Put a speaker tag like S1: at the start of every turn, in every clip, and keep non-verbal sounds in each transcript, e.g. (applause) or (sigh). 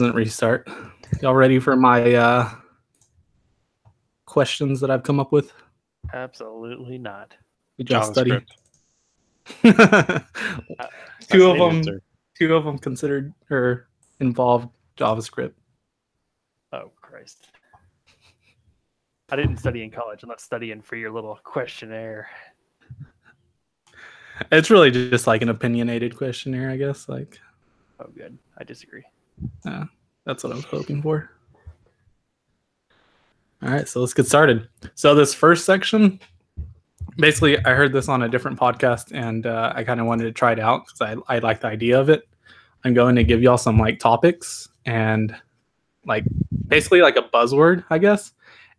S1: doesn't restart. Y'all ready for my uh, questions that I've come up with?
S2: Absolutely not.
S1: Good job study. (laughs) Two of them,
S3: answer.
S1: two of them considered or involved JavaScript.
S2: Oh Christ. I didn't study in college. I'm not studying for your little questionnaire.
S1: It's really just like an opinionated questionnaire, I guess. Like
S2: Oh, good. I disagree.
S1: That's what I was hoping for. All right, so let's get started. So this first section, basically, I heard this on a different podcast, and uh, I kind of wanted to try it out because I I like the idea of it. I'm going to give y'all some like topics and like basically like a buzzword, I guess,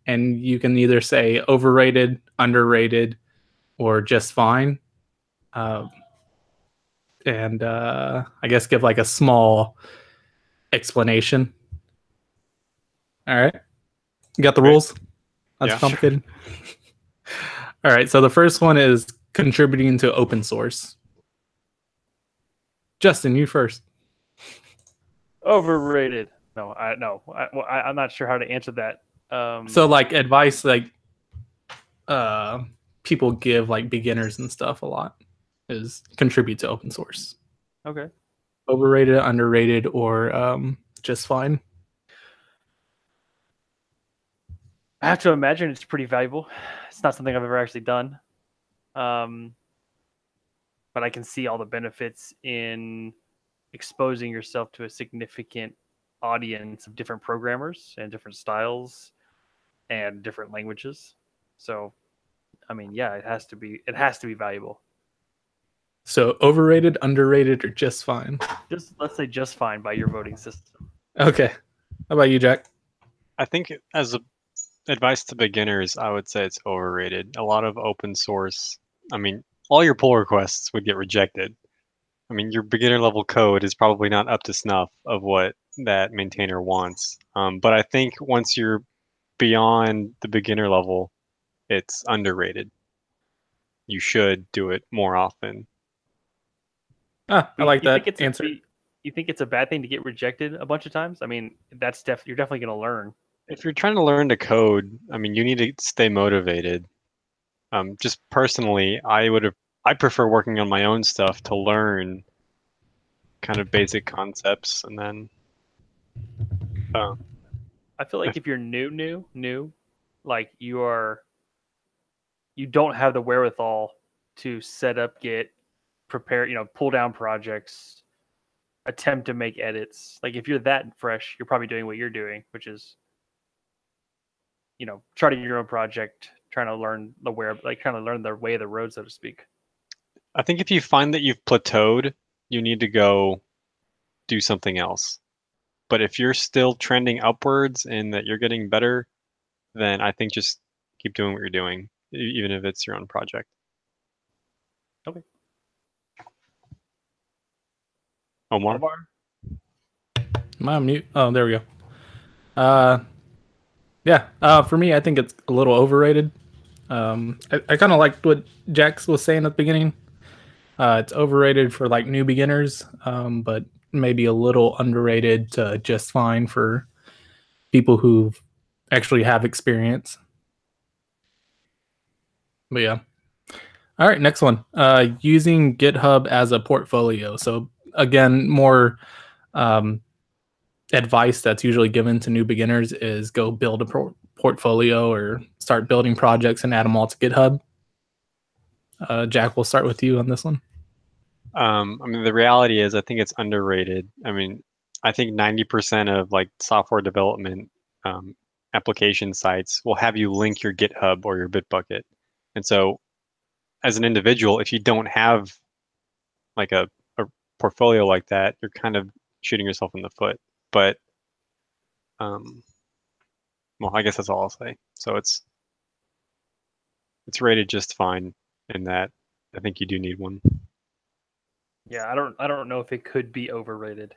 S1: and you can either say overrated, underrated, or just fine. Uh, and uh, I guess give like a small explanation. All right. You got the rules? That's
S3: Yeah.
S1: complicated. (laughs) All right. So the first one is contributing to open source. Justin, you first.
S2: Overrated. No, I no. I, well, I, I'm not sure how to answer that. Um,
S1: So like advice like uh people give like beginners and stuff a lot is contribute to open source.
S2: okay.
S1: Overrated, underrated, or um just fine.
S2: I have to imagine it's pretty valuable. It's not something I've ever actually done. Um, but I can see all the benefits in exposing yourself to a significant audience of different programmers and different styles and different languages. So, I mean, yeah, it has to be it has to be valuable.
S1: So overrated, underrated, or just fine.
S2: Just let's say just fine by your voting system.
S1: Okay. How about you, Jack?
S3: I think as a advice to beginners, I would say it's overrated. A lot of open source, I mean, all your pull requests would get rejected. I mean, your beginner level code is probably not up to snuff of what that maintainer wants. Um, but I think once you're beyond the beginner level, it's underrated. You should do it more often.
S1: Ah, I like
S2: you think
S1: that
S2: it's a-
S1: answer.
S2: you- you think it's a bad thing to get rejected a bunch of times? I mean, that's def you're definitely going to learn.
S3: If you're trying to learn to code, I mean, you need to stay motivated. Um, just personally, I would have, I prefer working on my own stuff to learn kind of basic concepts and then, uh,
S2: I feel like if you're new, new, new, like you are, you don't have the wherewithal to set up, get, prepare, you know, pull down projects, attempt to make edits. Like if you're that fresh, you're probably doing what you're doing, which is, you know, charting your own project, trying to learn the where, like trying to learn the way of the road, so to speak.
S3: I think if you find that you've plateaued, you need to go do something else. But if you're still trending upwards and that you're getting better, then I think just keep doing what you're doing, even if it's your own project.
S2: Okay.
S3: Omar?
S2: Omar?
S1: Am I on mute? Oh, there we go. Uh, yeah. Uh, for me, I think it's a little overrated. Um, I, I kind of liked what Jax was saying at the beginning. Uh, it's overrated for like new beginners, um, but maybe a little underrated to just fine for people who actually have experience. But yeah. All right, next one. Uh, using GitHub as a portfolio. So again, more um, advice that's usually given to new beginners is go build a por- portfolio or start building projects and add them all to GitHub. Uh, Jack, we'll start with you on this one.
S3: Um, I mean, the reality is, I think it's underrated. I mean, I think 90% of like software development um, application sites will have you link your GitHub or your Bitbucket. And so, as an individual, if you don't have like a portfolio like that, you're kind of shooting yourself in the foot. But, um, well, I guess that's all I'll say. So it's it's rated just fine in that. I think you do need one.
S2: Yeah, I don't I don't know if it could be overrated.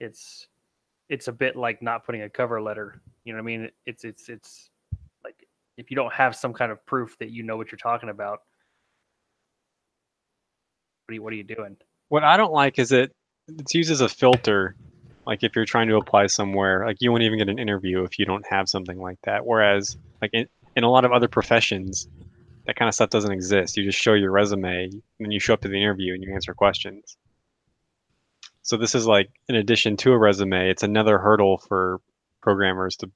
S2: It's it's a bit like not putting a cover letter. You know what I mean? It's it's it's like if you don't have some kind of proof that you know what you're talking about, what are you what are you doing?
S3: What I don't like is it it's used as a filter Like if you're trying to apply somewhere, like you won't even get an interview if you don't have something like that. Whereas like in, in a lot of other professions, that kind of stuff doesn't exist. You just show your resume and then you show up to the interview and you answer questions. So this is like in addition to a resume, it's another hurdle for programmers to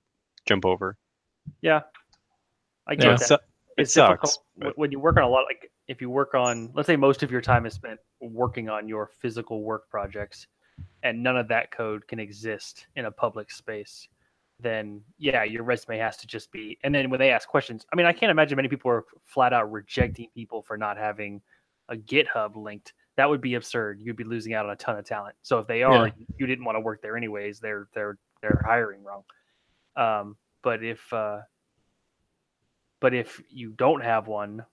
S3: jump over.
S2: Yeah, I get
S1: Yeah.
S2: that.
S3: So- it
S2: it's
S3: sucks,
S2: difficult
S3: but-
S2: when- when you work on a lot. Like if you work on, let's say, most of your time is spent working on your physical work projects, and none of that code can exist in a public space. Then yeah, your resume has to just be. And then when they ask questions, I mean, I can't imagine many people are flat out rejecting people for not having a GitHub linked. That would be absurd. You'd be losing out on a ton of talent. So if they are, you didn't want to work there anyways. They're they're they're hiring wrong. Um, but if uh, but if you don't have one,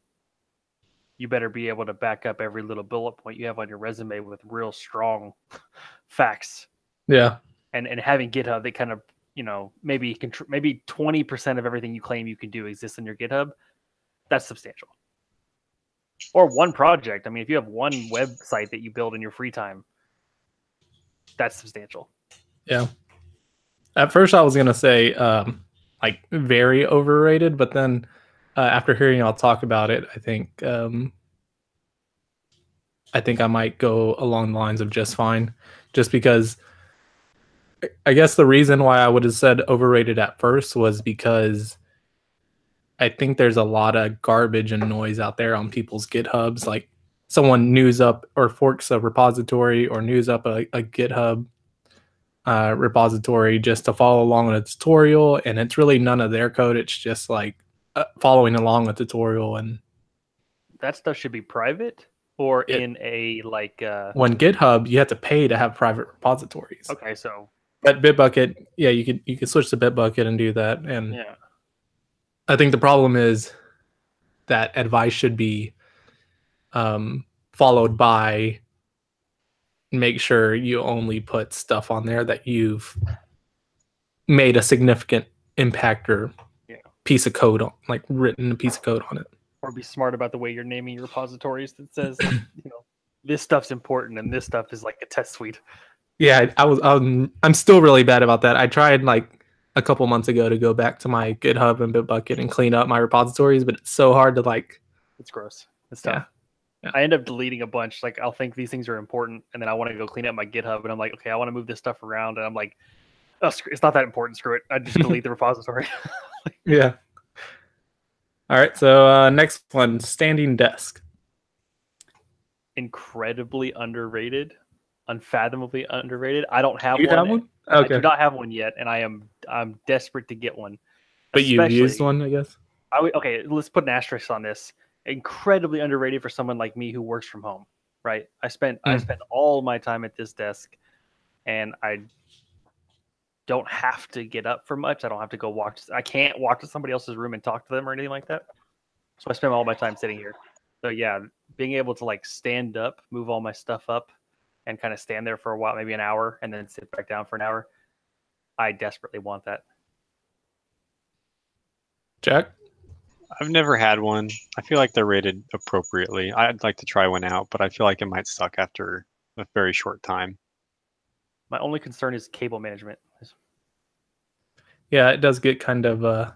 S2: you better be able to back up every little bullet point you have on your resume with real strong (laughs) facts.
S1: Yeah.
S2: And and having GitHub, they kind of you know maybe maybe twenty percent of everything you claim you can do exists in your GitHub. That's substantial. Or one project. I mean, if you have one website that you build in your free time, that's substantial.
S1: Yeah. At first, I was gonna say um, like very overrated, but then uh, after hearing y'all talk about it, I think um, I think I might go along the lines of just fine, just because. I- guess the reason why I would have said overrated at first was because I think there's a lot of garbage and noise out there on people's GitHubs. Like someone news up or forks a repository or news up a, a GitHub uh, repository just to follow along with a tutorial, and it's really none of their code. It's just like uh, following along a tutorial. And
S2: That stuff should be private or
S1: It-
S2: in a like uh
S1: when GitHub, you have to pay to have private repositories.
S2: okay, so
S1: But Bitbucket, yeah, you could you could switch to Bitbucket and do that. And
S2: yeah.
S1: I think the problem is that advice should be um, followed by make sure you only put stuff on there that you've made a significant impact or. Piece of code on, like written a piece of code on it.
S2: or be smart about the way you're naming your repositories that says (clears throat) you know this stuff's important and this stuff is like a test suite
S1: Yeah, I, was. Um, I'm still really bad about that. I tried like a couple months ago to go back to my GitHub and Bitbucket and clean up my repositories, but it's so hard to like.
S2: it's gross it's
S1: Yeah.
S2: tough
S1: Yeah.
S2: i end up deleting a bunch like i'll think these things are important and then i want to go clean up my github and i'm like okay i want to move this stuff around and i'm like oh, screw- it's not that important screw it i just (laughs) delete the repository (laughs)
S1: Yeah. All right. So uh, next one, standing desk.
S2: incredibly underrated unfathomably underrated i don't have
S1: You
S2: one
S1: have one?
S2: i do not have one yet and i am i'm desperate to get one
S1: but you used
S2: Especially-
S1: one, I guess.
S2: I would, okay, let's put an asterisk on this. Incredibly underrated for someone like me who works from home, right? I spent I
S1: Mm.
S2: spent all my time at this desk, and I don't have to get up for much. I don't have to go walk. To, I can't walk to somebody else's room and talk to them or anything like that. So I spend all my time sitting here. So yeah, being able to like stand up, move all my stuff up, and kind of stand there for a while, maybe an hour, and then sit back down for an hour. I desperately want that.
S1: Jack.
S3: I've never had one. I feel like they're rated appropriately. I'd like to try one out, but I feel like it might suck after a very short time.
S2: My only concern is cable management.
S1: Yeah, it does get kind of uh,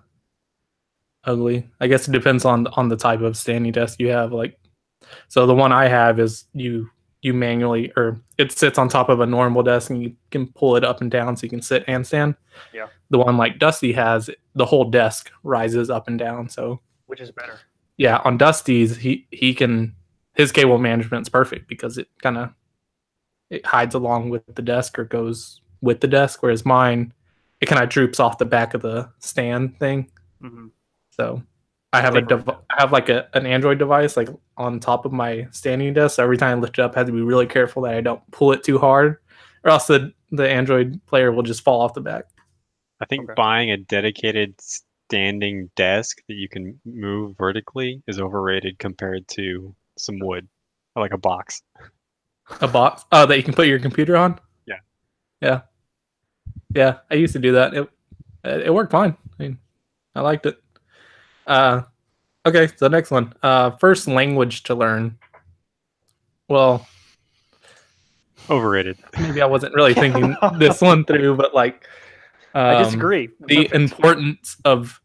S1: ugly. I guess it depends on on the type of standing desk you have. Like, so the one I have is you you manually or it sits on top of a normal desk and you can pull it up and down so you can sit and stand.
S2: Yeah.
S1: The one like Dusty has, the whole desk rises up and down. So
S2: Which is better?
S1: yeah, on Dusty's he he can his cable management's perfect because it kind of it hides along with the desk or goes with the desk, whereas mine it kind of droops off the back of the stand thing.
S2: hmm
S1: So I have a dev- I have like a, an Android device like on top of my standing desk. So every time I lift it up, I have to be really careful that I don't pull it too hard, or else the the Android player will just fall off the back.
S3: I think
S2: Okay.
S3: buying a dedicated standing desk that you can move vertically is overrated compared to some wood, like a box.
S1: A box oh that you can put your computer on.
S3: Yeah.
S1: yeah, yeah. I used to do that. It it worked fine. I mean, I liked it. Uh, okay. So next one. Uh, first language to learn. Well,
S3: Overrated.
S1: maybe I wasn't really (laughs) thinking this one through, but like
S2: I
S1: um,
S2: disagree.
S1: The
S2: Perfect.
S1: importance of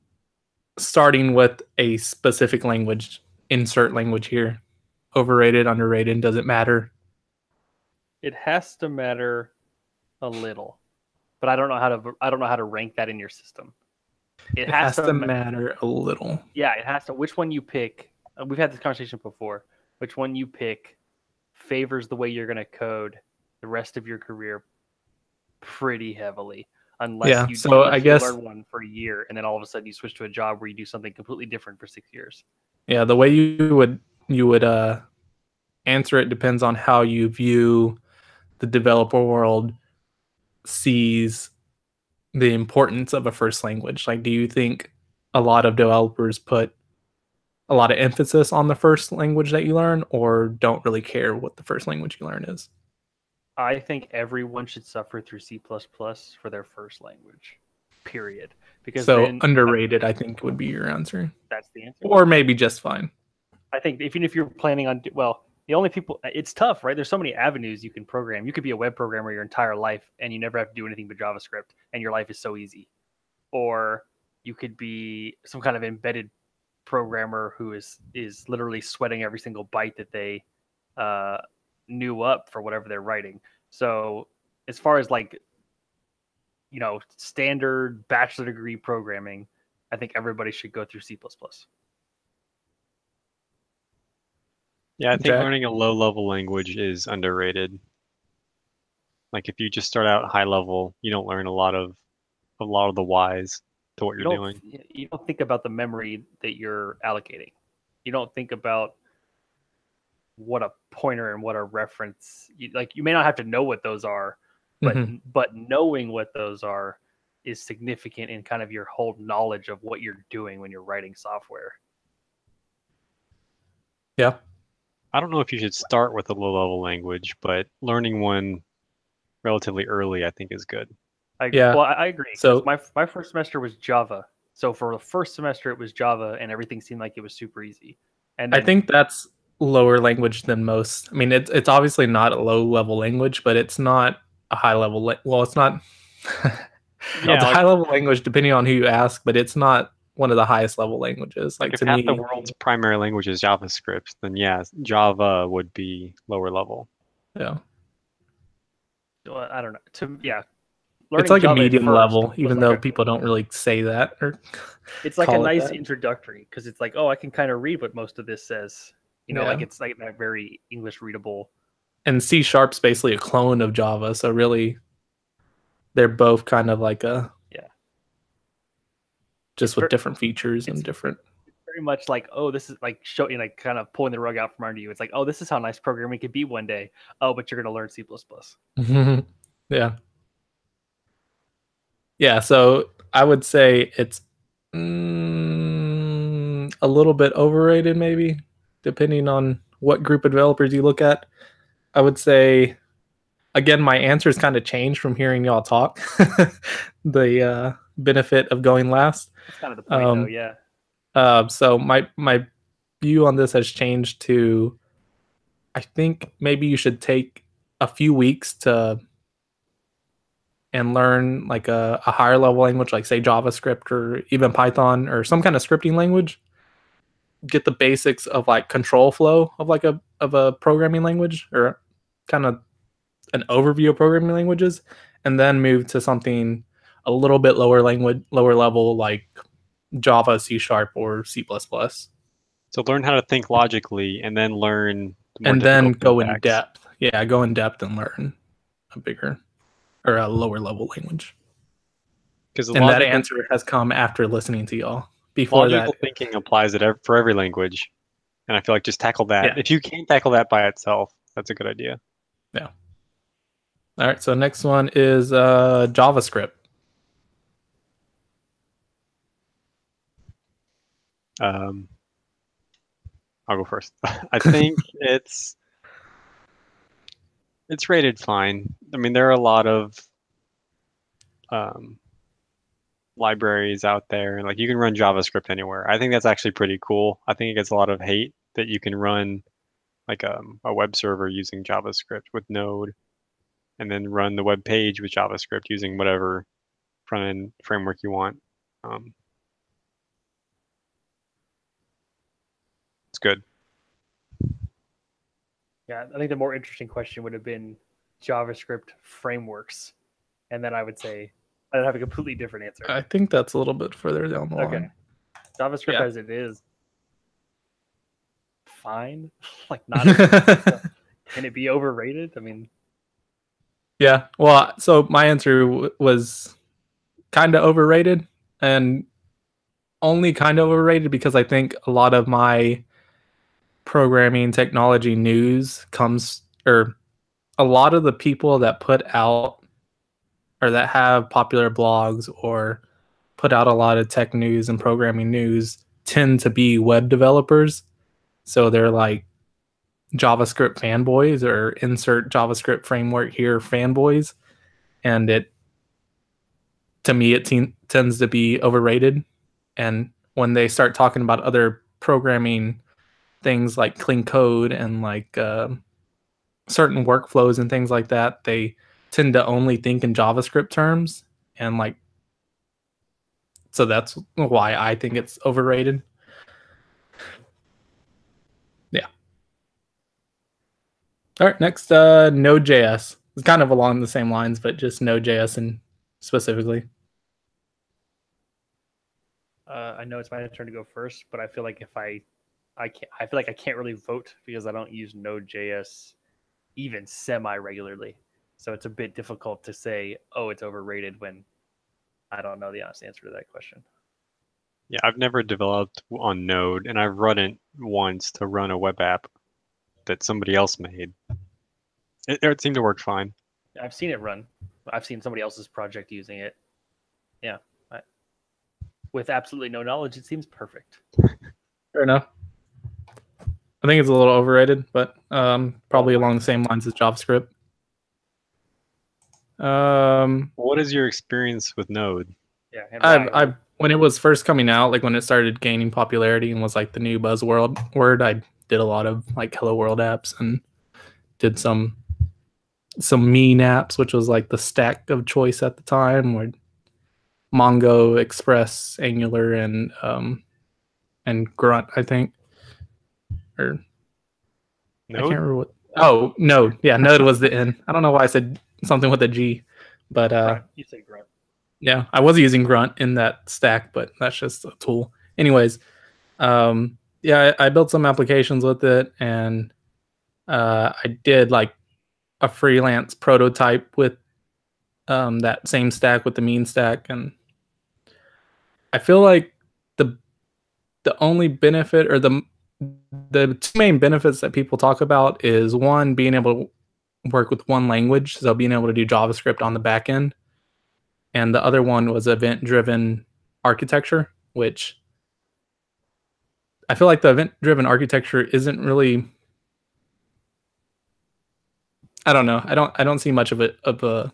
S1: starting with a specific language, insert language here. Overrated, underrated, does it matter?
S2: it has to matter a little, but I don't know how to. I don't know how to rank that in your system. It,
S1: It
S2: has,
S1: has
S2: to.
S1: to
S2: ma-
S1: matter a little.
S2: yeah, it has to. Which one you pick? uh, We've had this conversation before. Which one you pick favors the way you're going to code the rest of your career pretty heavily, unless
S1: Yeah,
S2: you
S1: so I guess-
S2: learn one for a year and then all of a sudden you switch to a job where you do something completely different for six years.
S1: Yeah, the way you would you would uh answer it depends on how you view the developer world sees the importance of a first language. Like do you think a lot of developers put a lot of emphasis on the first language that you learn or don't really care what the first language you learn is?
S2: I think everyone should suffer through C for their first language. Period. Because
S1: so
S2: then uh,
S1: underrated I think would be your answer.
S2: that's the answer.
S1: Or maybe just fine.
S2: I think even if you're planning on well, the only people it's tough, right? There's so many avenues you can program. You could be a web programmer your entire life and you never have to do anything but JavaScript and your life is so easy. Or you could be some kind of embedded programmer who is is literally sweating every single byte that they uh new up for whatever they're writing. So as far as like you know, standard bachelor degree programming, I think everybody should go through C++.
S3: Yeah, I think
S1: Jack?
S3: learning a low level language is underrated. Like if you just start out high level, you don't learn a lot of a lot of the whys to what
S2: you
S3: you're doing.
S2: You don't think about the memory that you're allocating. You don't think about what a pointer and what a reference. You, like you may not have to know what those are, but
S1: Mhm.
S2: but knowing what those are is significant in kind of your whole knowledge of what you're doing when you're writing software.
S1: Yeah.
S3: I don't know if you should start with a low level language, but learning one relatively early I think is good.
S2: I,
S1: Yeah.
S2: Well, I, I agree. 'cause
S1: So-
S2: my my first semester was Java. So for the first semester, it was Java, and everything seemed like it was super easy. And
S1: I think that's lower language than most. I mean, it's it's obviously not a low level language, but it's not a high level. La- well, it's not. (laughs)
S3: Yeah,
S1: it's a
S3: like-
S1: high level language depending on who you ask, but it's not one of the highest level languages. Like,
S3: Like if
S1: to
S3: half
S1: me,
S3: the world's primary language is JavaScript, then yeah, Java would be lower level.
S1: yeah,
S2: well, I don't know. To yeah,
S1: it's like a
S2: Java at
S1: medium level,
S2: was
S1: even
S2: like
S1: though
S2: a-
S1: people don't really say that or (laughs)
S2: it's like a
S1: it
S2: nice
S1: that.
S2: introductory because it's like, oh, I can kind of read what most of this says. You know, like it's like that very English readable.
S1: and C sharp's basically a clone of Java, so really, they're both kind of like a
S2: Yeah.
S1: Just with different features and different.
S2: Very much like, oh, this is like showing, like kind of pulling the rug out from under you. It's like, oh, this is how nice programming could be one day. Oh, but you're gonna learn C++. (laughs)
S1: yeah. Yeah, so I would say it's mm, a little bit overrated, maybe, depending on what group of developers you look at. I would say, again, my answers kind of changed from hearing y'all talk. (laughs) the uh, benefit of going last.
S2: That's kind of the point, though.
S1: Um,
S2: Yeah.
S1: Uh, so my my view on this has changed to I think maybe you should take a few weeks to and learn like a, a higher level language like say JavaScript or even Python or some kind of scripting language. Get the basics of like control flow of like a of a programming language or kind of an overview of programming languages and then move to something a little bit lower language lower level like Java, C sharp, or C.
S3: So learn how to think logically and then learn the
S1: And then go in depth. Yeah, go in depth and learn a bigger or a lower level language.
S3: Because
S1: And that answer has come after listening to y'all. Before
S3: logical
S1: that,
S3: thinking applies it for every language. And I feel like just tackle that.
S1: Yeah.
S3: If you can't tackle that by itself, that's a good idea. Yeah.
S1: All right. So next one is uh, JavaScript.
S3: Um, I'll go first. (laughs) I think (laughs) it's it's rated fine. I mean, there are a lot of um, libraries out there. And like you can run JavaScript anywhere. I think that's actually pretty cool. I think it gets a lot of hate that you can run like um, a web server using JavaScript with Node. and then run the web page with JavaScript using whatever front end framework you want. Um, it's good.
S2: Yeah, I think the more interesting question would have been JavaScript frameworks, and then I would say I'd have a completely different answer.
S1: I think that's a little bit further down the
S2: Okay.
S1: line.
S2: JavaScript
S1: Yeah.
S2: as it is, fine. (laughs) like not. overrated. (laughs) Can it be overrated? I mean,
S1: Yeah. Well, so my answer w- was kind of overrated and only kind of overrated because I think a lot of my programming technology news comes or a lot of the people that put out or that have popular blogs or put out a lot of tech news and programming news tend to be web developers. So they're like JavaScript fanboys or insert JavaScript framework here fanboys. And it, to me, it te- tends to be overrated. And when they start talking about other programming things like clean code and like uh, certain workflows and things like that, they tend to only think in JavaScript terms. And like, so that's why I think it's overrated. Yeah. All right, next, uh, Node.js. It's kind of along the same lines, but just Node.js and specifically.
S2: uh, I know it's my turn to go first, but I feel like if I, I can't, I feel like I can't really vote because I don't use Node.js even semi regularly. So it's a bit difficult to say, oh, it's overrated when I don't know the honest answer to that question.
S3: Yeah, I've never developed on Node, and I've run it once to run a web app that somebody else made. It, it seemed to work fine.
S2: I've seen it run. I've seen somebody else's project using it. Yeah. I, with absolutely no knowledge, it seems perfect. (laughs)
S1: Fair enough. I think it's a little overrated, but um, probably along the same lines as JavaScript. Um,
S3: What is your experience with Node?
S2: Yeah.
S1: I,
S2: Ryan,
S1: I when it was first coming out, like when it started gaining popularity and was like the new buzzword word, I did a lot of like Hello World apps and did some some mean apps, which was like the stack of choice at the time, where Mongo, Express, Angular, and um and Grunt, I think. Or I can't remember what. Oh, Node. Yeah, Node was the N. I don't know why I said something with a G, but uh,
S2: Grunt. you say grunt.
S1: yeah, I was using Grunt in that stack, but that's just a tool. Anyways, um, yeah, I, I built some applications with it, and uh, I did like a freelance prototype with um, that same stack with the mean stack, and I feel like the the only benefit or the the two main benefits that people talk about is one being able to work with one language, so being able to do JavaScript on the back end. And the other one was event driven architecture which i feel like the event driven architecture isn't really i don't know. I don't i don't see much of it of a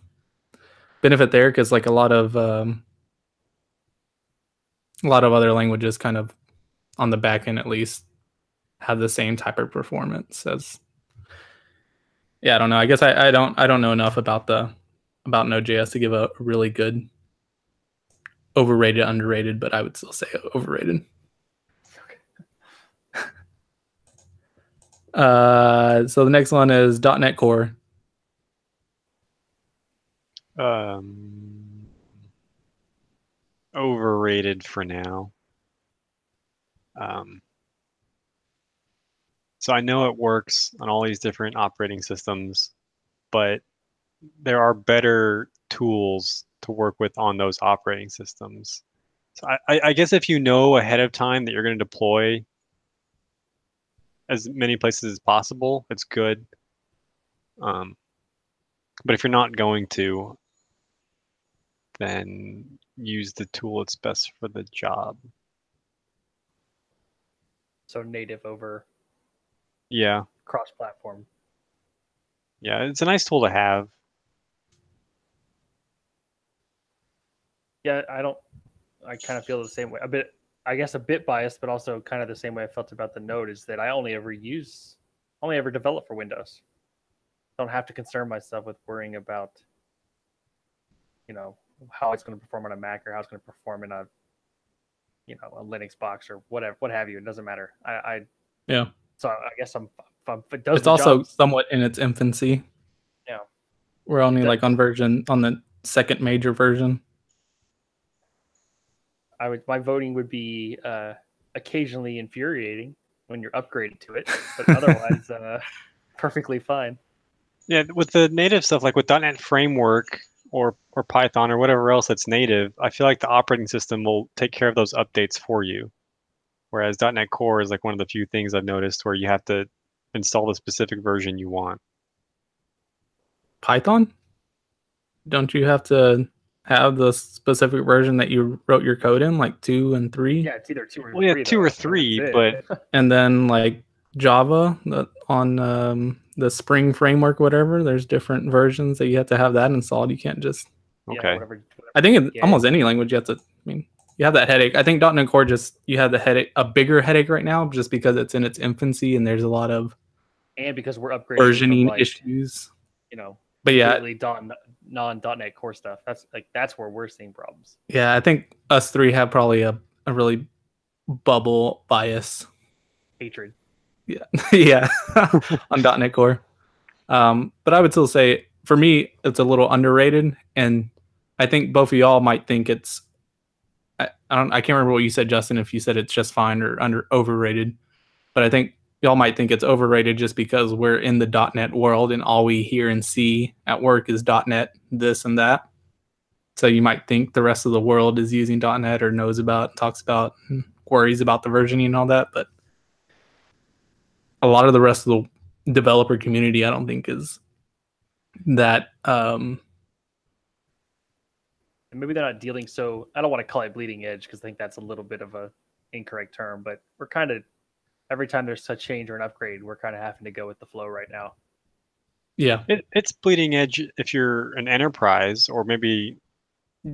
S1: benefit there because like a lot of um, a lot of other languages kind of on the back end at least have the same type of performance as yeah i don't know i guess i, I don't i don't know enough about the about Node.js to give a really good overrated, underrated, but I would still say overrated. (laughs) uh, so the next one is .NET Core.
S3: Um, overrated for now. Um, so I know it works on all these different operating systems, but there are better tools to work with on those operating systems. So I, I guess if you know ahead of time that you're going to deploy as many places as possible, it's good. Um, but if you're not going to, then use the tool that's best for the job.
S2: So native over
S3: Yeah,
S2: cross platform.
S3: yeah, it's a nice tool to have.
S2: Yeah, I don't. I kind of feel the same way. A bit, I guess, a bit biased, but also kind of the same way I felt about the Node is that I only ever use, only ever develop for Windows. don't have to concern myself with worrying about, you know, how it's going to perform on a Mac or how it's going to perform in a, you know, a Linux box or whatever, what have you. It doesn't matter. I, I
S1: Yeah.
S2: So I guess I'm. If I'm it does
S1: it's also
S2: job,
S1: somewhat in its infancy.
S2: Yeah.
S1: We're only
S2: That-
S1: like on version on the second major version.
S2: I would. My voting would be uh, occasionally infuriating when you're upgraded to it, but (laughs) otherwise, uh, perfectly fine.
S3: Yeah, with the native stuff, like with .NET Framework or or Python or whatever else that's native, I feel like the operating system will take care of those updates for you. Whereas .NET Core is like one of the few things I've noticed where you have to install the specific version you want.
S1: Python? Don't you have to have the specific version that you wrote your code in, like two and three?
S2: Yeah, it's either two or
S3: Well, yeah,
S2: three.
S3: two
S2: though,
S3: or
S2: and
S3: three,
S2: it. (laughs)
S1: And then like Java on um, the Spring framework, whatever, there's different versions that you have to have that installed. You can't just
S2: Yeah,
S3: Okay.
S2: whatever,
S1: I think in
S2: Yeah.
S1: almost any language you have to. I mean, you have that headache. I think .NET Core just you have the headache, a bigger headache right now, just because it's in its infancy and there's a lot of
S2: and because we're upgrading
S1: versioning
S2: like,
S1: issues.
S2: you know,
S1: But yeah,
S2: completely don- non-.NET Core stuff. That's like that's where we're seeing problems.
S1: yeah, I think us three have probably a, a really bubble bias.
S2: Hatred.
S1: yeah, (laughs) (laughs) on .NET Core. Um, but I would still say for me, it's a little underrated, and I think both of y'all might think it's. I, I don't. I can't remember what you said, Justin. If you said it's just fine or under overrated, but I think y'all might think it's overrated just because we're in the .NET world and all we hear and see at work is .NET this and that. So you might think the rest of the world is using .NET or knows about, talks about, worries about the versioning and all that, but a lot of the rest of the developer community i don't think is that um
S2: And maybe they're not dealing so. I don't want to call it bleeding edge because I think that's a little bit of a incorrect term. But we're kind of every time there's a change or an upgrade, we're kind of having to go with the flow right now.
S1: yeah
S3: It, it's bleeding edge if you're an enterprise or maybe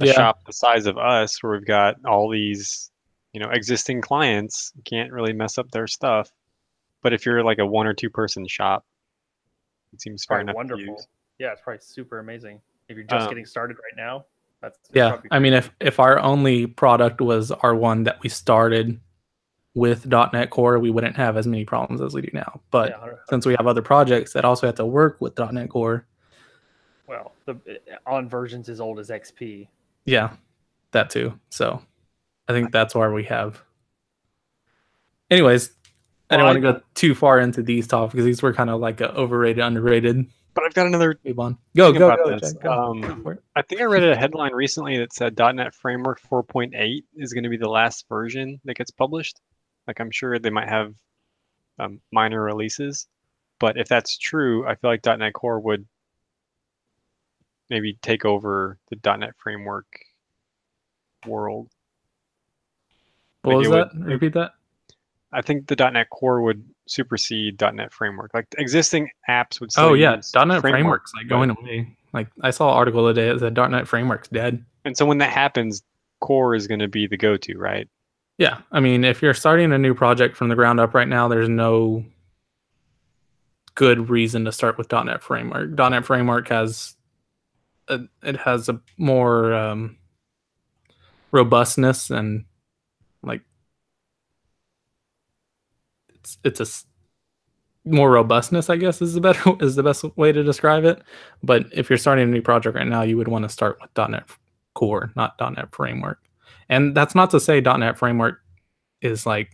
S3: a
S1: yeah
S3: shop the size of us where we've got all these you know existing clients can't really mess up their stuff but if you're like a one or two person shop it seems fair
S2: Probably
S3: enough to
S2: wonderful.
S3: use.
S2: Yeah, it's probably super amazing. If you're just
S3: Um,
S2: getting started right now, that's
S1: yeah i mean if if our only product was our one that we started with. Net core we wouldn't have as many problems as we do now. But
S2: Yeah,
S1: since we have other projects that also have to work with. Net core
S2: well, the on versions as old as XP.
S1: yeah that too. So i think that's where we have. Anyways i don't
S2: Well,
S1: want to go too far into these topics these were kind of like a overrated underrated
S3: but i've got another
S1: move on go
S3: Think
S1: go
S3: about
S1: go,
S3: this.
S1: Go.
S3: Um,
S1: Go for it.
S3: i think i read a headline recently that said net framework 4.8 is going to be the last version that gets published like i'm sure they might have um, minor releases but if that's true i feel like net core would maybe take over the net framework world
S1: What was
S3: Maybe it
S1: that?
S3: would-
S1: Repeat that.
S3: I think the .NET Core would supersede .NET Framework. Like existing apps would.
S1: Oh yeah, .NET
S3: Framework,
S1: Framework's like going away. Like I saw an article today that said .NET Framework's dead.
S3: And so when that happens, Core is going to be the go-to, right?
S1: Yeah, I mean, if you're starting a new project from the ground up right now, there's no good reason to start with .NET Framework. .NET Framework has a, it has a more um, robustness and like it's it's a more robustness, I guess, is the better (laughs) is the best way to describe it. But if you're starting a new project right now, you would want to start with .NET Core, not .NET Framework. And that's not to say .NET Framework is like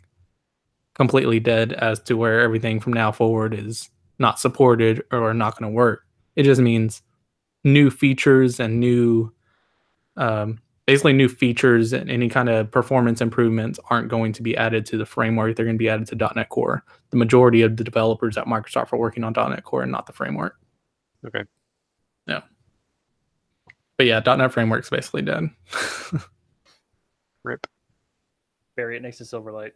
S1: completely dead as to where everything from now forward is not supported or not going to work. It just means new features and new, um, basically new features and any kind of performance improvements aren't going to be added to the framework. They're going to be added to .NET Core. The majority of the developers at Microsoft are working on .NET Core and not the framework.
S3: Okay.
S1: Yeah. But yeah, .NET Framework's basically dead.
S3: Rip.
S2: Bury it next to Silverlight.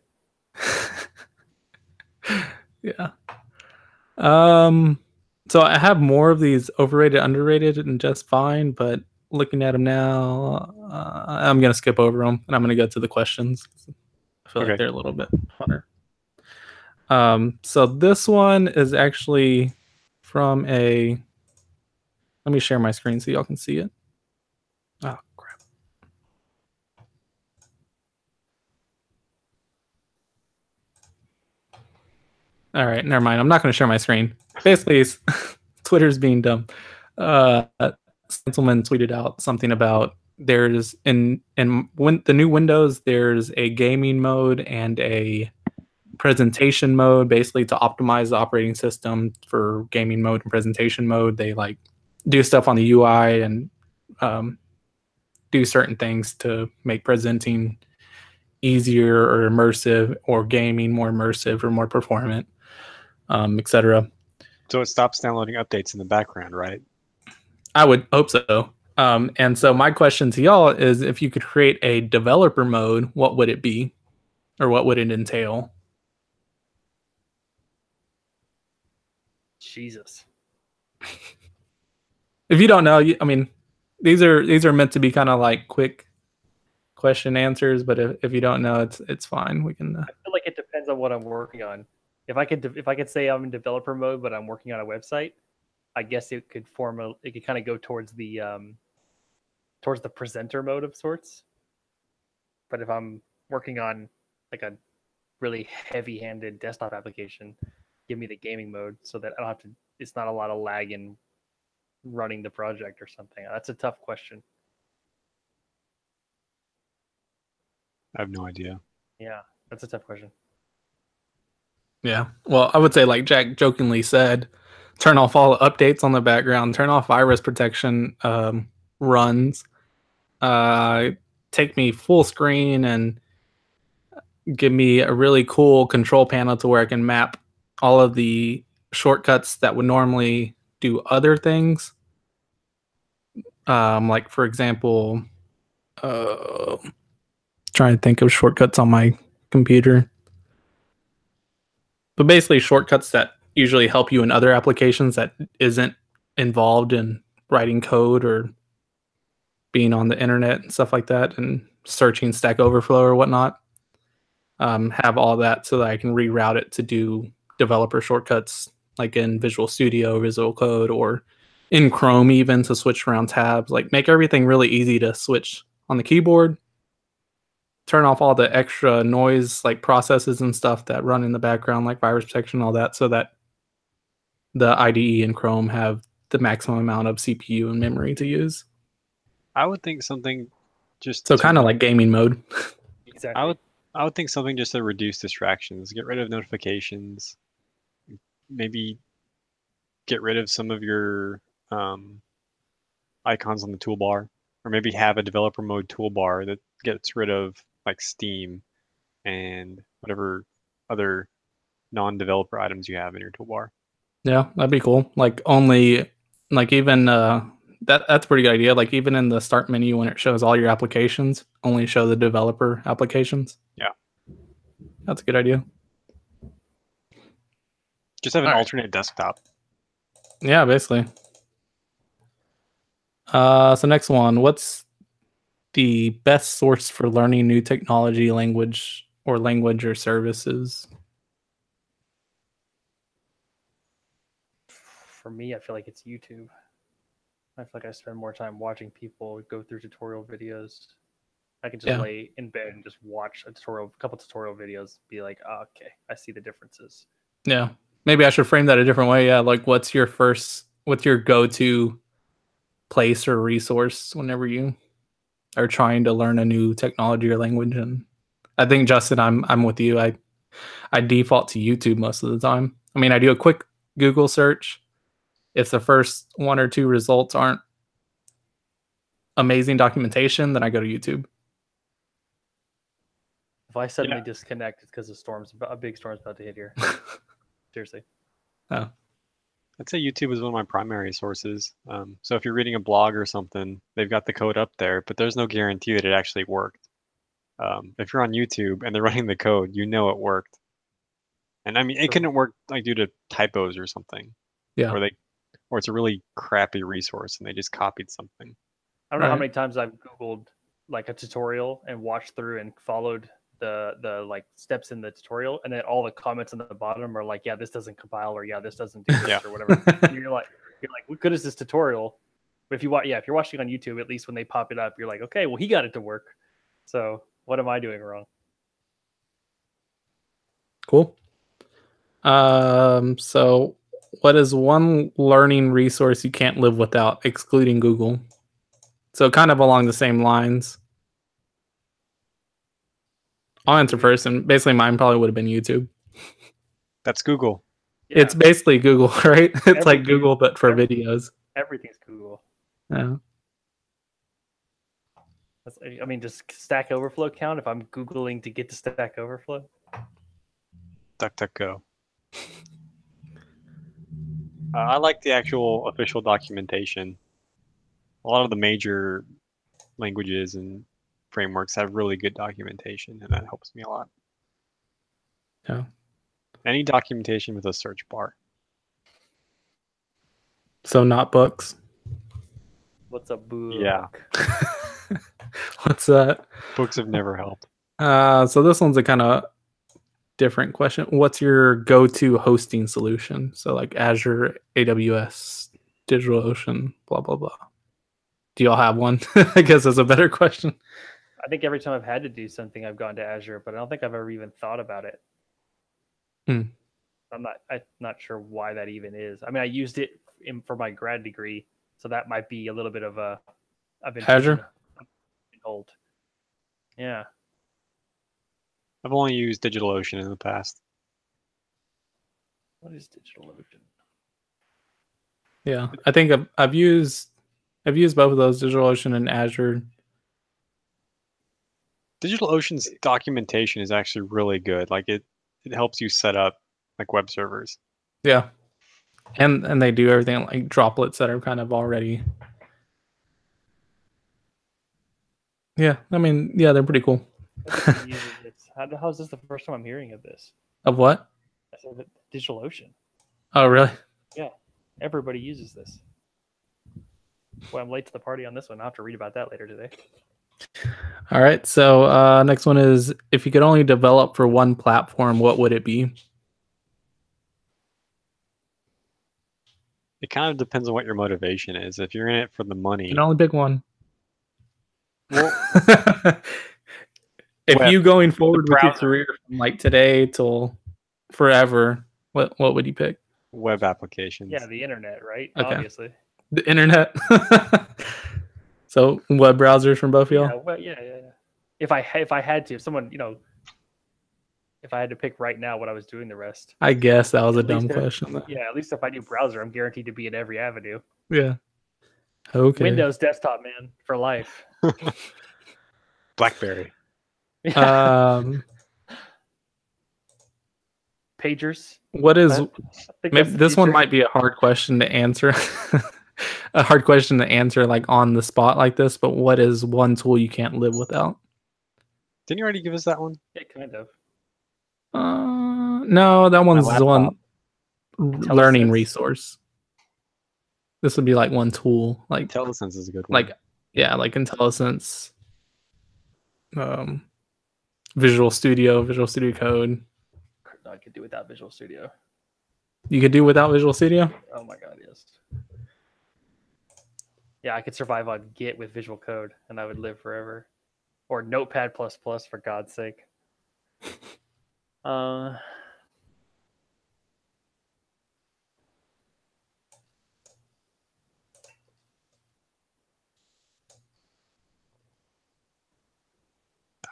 S2: (laughs)
S1: yeah. Um. So I have more of these overrated, underrated, and just fine. But looking at them now, uh, I'm gonna skip over them, and I'm gonna go to the questions. I feel
S3: Okay.
S1: like they're a little bit funner. Um. So this one is actually from a. Let me share my screen so y'all can see it. Oh crap! All right, never mind. I'm not going to share my screen. Basically, (laughs) Twitter's being dumb. Uh, Stencilman tweeted out something about there's in in when the new Windows there's a gaming mode and a presentation mode basically to optimize the operating system for gaming mode and presentation mode they like do stuff on the UI and um, do certain things to make presenting easier or immersive or gaming more immersive or more performant um, etc
S3: So it stops downloading updates in the background, right?
S1: I would hope so. Um, and so my question to y'all is if you could create a developer mode, what would it be? Or what would it entail?
S2: Jesus.
S1: If you don't know, you, I mean, these are these are meant to be kind of like quick question answers, but if, if you don't know, it's it's fine. We can. Uh,
S2: I feel like it depends on what I'm working on. If I could, if I could say I'm in developer mode, but I'm working on a website, I guess it could form a. It could kind of go towards the, um, towards the presenter mode of sorts. But if I'm working on like a really heavy-handed desktop application, give me the gaming mode so that I don't have to. It's not a lot of lag in running the project or something. That's a tough question.
S3: I have no idea.
S2: Yeah, that's a tough question.
S1: yeah. Well, I would say like Jack jokingly said, turn off all updates on the background, turn off virus protection um, runs, uh, take me full screen and give me a really cool control panel to where I can map all of the shortcuts that would normally do other things. Um, like for example, uh, trying to think of shortcuts on my computer. But basically, shortcuts that usually help you in other applications that isn't involved in writing code or being on the internet and stuff like that, and searching Stack Overflow or whatnot. Um, have all that so that I can reroute it to do developer shortcuts like in Visual Studio, Visual Code, or in Chrome even to switch around tabs. Like make everything really easy to switch on the keyboard. Turn off all the extra noise like processes and stuff that run in the background, like virus protection, all that, so that the IDE and Chrome have the maximum amount of CPU and memory to use.
S3: I would think something just
S1: So kind of like gaming mode.
S2: Exactly.
S3: I would I would think something just to reduce distractions, get rid of notifications, maybe get rid of some of your um, icons on the toolbar, or maybe have a developer mode toolbar that gets rid of like Steam and whatever other non-developer items you have in your toolbar.
S1: Yeah, that'd be cool. Like only like even uh that that's a pretty good idea. Like even in the start menu when it shows all your applications, only show the developer applications.
S3: Yeah.
S1: That's a good idea.
S3: Just have an
S1: Alright.
S3: alternate desktop.
S1: Yeah, basically. Uh so next one, what's the best source for learning new technology, language or language or services?
S2: For me, I feel like it's YouTube. I feel like I spend more time watching people go through tutorial videos. I can just
S1: Yeah.
S2: lay in bed and just watch a tutorial, a couple tutorial videos, be like, oh, okay, I see the differences.
S1: Yeah. Maybe I should frame that a different way. Yeah, like what's your first what's your go-to place or resource whenever you are trying to learn a new technology or language and I think Justin I'm I'm with you. I I default to YouTube most of the time. I mean, I do a quick Google search. If the first one or two results aren't amazing documentation, then I go to YouTube.
S2: If I suddenly
S3: Yeah.
S2: disconnect, it's because a storm's a big storm's about to hit here. (laughs) Seriously. Oh.
S3: I'd say YouTube is one of my primary sources. Um, so if you're reading a blog or something, they've got the code up there, but there's no guarantee that it actually worked. Um, if you're on YouTube and they're (laughs) running the code, you know it worked. And I mean, it
S2: Sure.
S3: couldn't work like due to typos or something,
S1: Yeah.
S3: or they, or it's a really crappy resource and they just copied something.
S2: I don't know how many times I've Googled like a tutorial and watched through and followed the the like steps in the tutorial, and then all the comments on the bottom are like, "Yeah, this doesn't compile," or "Yeah, this doesn't do this,"
S3: Yeah.
S2: or whatever. (laughs) And you're like, you're like, "What good is this tutorial?" But if you watch, yeah, if you're watching on YouTube, at least when they pop it up, you're like, "Okay, well, he got it to work." So what am I doing wrong?
S1: Cool. Um, so what is one learning resource you can't live without, excluding Google? So kind of along the same lines. I'll answer first, and basically mine probably would have been YouTube.
S3: That's Google.
S1: It's basically Google, (laughs) right? It's like Google but for
S2: every-
S1: videos.
S2: everything's Google.
S1: Yeah.
S2: That's, I mean, does Stack Overflow count if I'm googling to get to Stack Overflow?
S3: DuckDuckGo. Uh, I like the actual official documentation. A lot of the major languages and frameworks have really good documentation, and that helps me a lot.
S1: Yeah.
S3: Any documentation with a search bar.
S1: So not books.
S2: What's a book?
S3: Yeah. (laughs)
S1: What's that?
S3: Books have never helped.
S1: Uh, so this one's a kind of different question. What's your go-to hosting solution? So like Azure, AWS, DigitalOcean, blah blah blah. Do y'all have one? (laughs) I guess that's a better question.
S2: I think every time I've had to do something, I've gone to Azure, but I don't think I've ever even thought about it.
S1: Hmm.
S2: I'm not. I'm not sure why that even is. I mean, I used it in, for my grad degree, so that might be a little bit of a. I've been
S1: Azure?
S2: old. Yeah,
S3: I've only used DigitalOcean in the past.
S2: what is DigitalOcean?
S1: Yeah, I think I've, I've used I've used both of those, DigitalOcean and Azure.
S3: DigitalOcean's documentation is actually really good. Like it, it helps you set up like web servers.
S1: Yeah, and and they do everything like droplets that are kind of already. Yeah, I mean, yeah, they're pretty cool.
S2: Everybody uses it. How, how is this the first time I'm hearing of this?
S1: Of what?
S2: I said that DigitalOcean.
S1: Oh, really? Yeah.
S2: Everybody uses this. Well, I'm late to the party on this one. I'll have to read about that later today.
S1: All right. So uh, next one is if you could only develop for one platform, what would it be?
S3: It kind of depends on what your motivation is. If you're in it for the money,
S1: You
S3: money,
S1: can only pick one.
S3: Well- (laughs)
S1: if
S3: Web.
S1: you going forward with your career from like today till forever, what what would you pick?
S3: web applications.
S2: Yeah, the internet, right?
S1: Okay.
S2: Obviously.
S1: The internet. (laughs) so web browsers from both of y'all.
S2: Yeah, well, yeah, yeah, yeah. If I if I had to, if someone, you know, if I had to pick right now what I was doing the rest,
S1: I guess that was a
S2: At
S1: dumb
S2: least there-
S1: question.
S2: yeah, at least if I do browser, I'm guaranteed to be in every avenue.
S1: Yeah. Okay.
S2: Windows desktop, man, for life. (laughs)
S3: BlackBerry. (laughs)
S1: Um,
S2: Pagers.
S1: what is maybe this one might be a hard question to answer. (laughs) a hard question to answer like on the spot like this, but what is one tool you can't live without?
S3: Didn't you already give us that one?
S2: Yeah, kind of.
S1: Uh, no, that one's the one
S2: laptop.
S1: learning
S2: IntelliSense.
S1: resource. This would be like one tool, like
S3: IntelliSense is a good one.
S1: like yeah, like IntelliSense, um, Visual Studio, Visual Studio Code.
S2: I could do without Visual Studio.
S1: You could do without Visual Studio.
S2: Oh my god, yes. Yeah, I could survive on Git with Visual Code, and I would live forever. Or Notepad plus plus for God's sake. (laughs) Uh,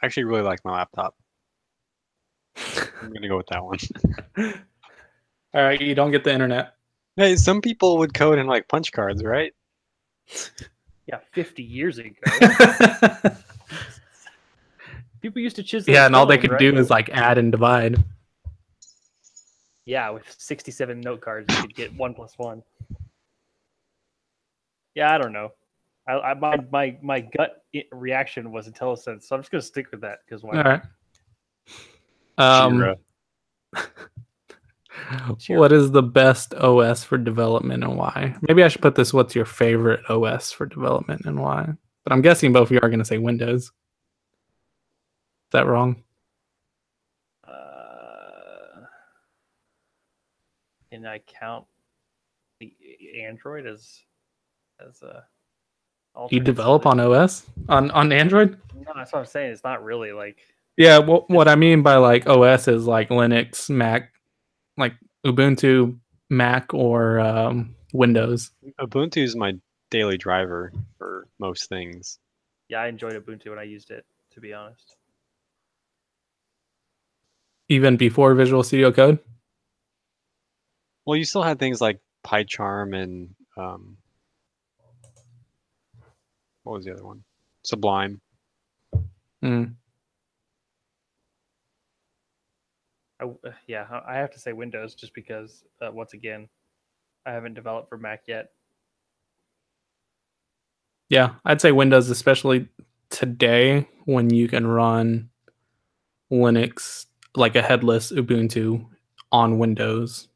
S3: I actually really like my laptop. I'm gonna go with that one. (laughs)
S1: All right, you don't get the internet.
S3: Hey, some people would code in like punch cards, right?
S2: yeah, 50 years ago. (laughs) People used to chisel.
S1: Yeah, and all they could
S2: right?
S1: do is like add and divide.
S2: Yeah, with 67 note cards, you could get one plus one. Yeah, I don't know. I, I my, my my gut reaction was IntelliSense, so I'm just gonna stick with that because why?
S1: All right. Um, (laughs) what is the best OS for development and why? Maybe I should put this. What's your favorite OS for development and why? But I'm guessing both of you are gonna say Windows. Is that wrong?
S2: Uh, I count the Android as as a
S1: do you develop on OS on on Android?
S2: No, that's what I'm saying. It's not really like.
S1: Yeah, what what I mean by like OS is like Linux, Mac, like Ubuntu, Mac, or um, Windows.
S3: Ubuntu is my daily driver for most things.
S2: Yeah, I enjoyed Ubuntu when I used it. To be honest.
S1: Even before Visual Studio Code.
S3: Well, you still had things like PyCharm and um, what was the other one? Sublime.
S1: Mm.
S2: I, uh, yeah, I have to say Windows just because uh, once again, I haven't developed for Mac yet.
S1: Yeah, I'd say Windows, especially today when you can run Linux like a headless Ubuntu on Windows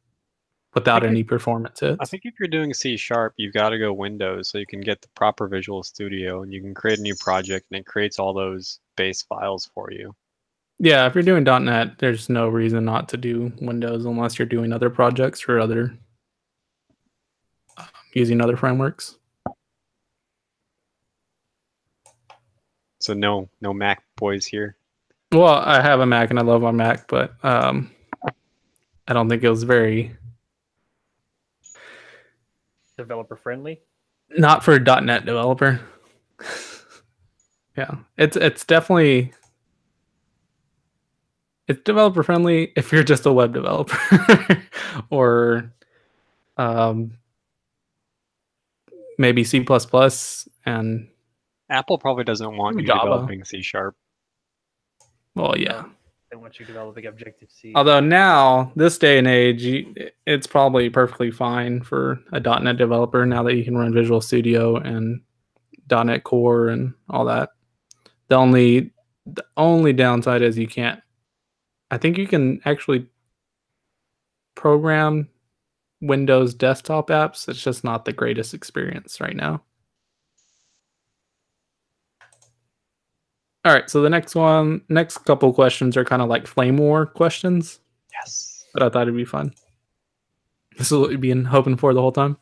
S1: without any performance hits.
S3: I think if you're doing C sharp, you've got to go Windows so you can get the proper Visual Studio and you can create a new project and it creates all those base files for you.
S1: Yeah, if you're doing .NET, there's no reason not to do Windows unless you're doing other projects or other um, using other frameworks.
S3: So no, no Mac boys here.
S1: Well, I have a Mac and I love my Mac, but um, I don't think it was very
S2: Developer friendly.
S1: not for a .NET developer. yeah, it's it's definitely it's developer friendly if you're just a web developer (laughs) or um, maybe C and
S3: Apple probably doesn't want you
S1: Java.
S3: developing C sharp.
S1: well, yeah.
S2: They want you developing Objective C.
S1: Although now, this day and age, it's probably perfectly fine for a .NET developer now that you can run Visual Studio and .NET Core and all that. The only the only downside is you can't. I think you can actually program Windows desktop apps. It's just not the greatest experience right now. All right, so the next one, next couple questions are kind of like flame war questions
S3: Yes.
S1: but I thought it'd be fun. This is what you've been hoping for the whole time.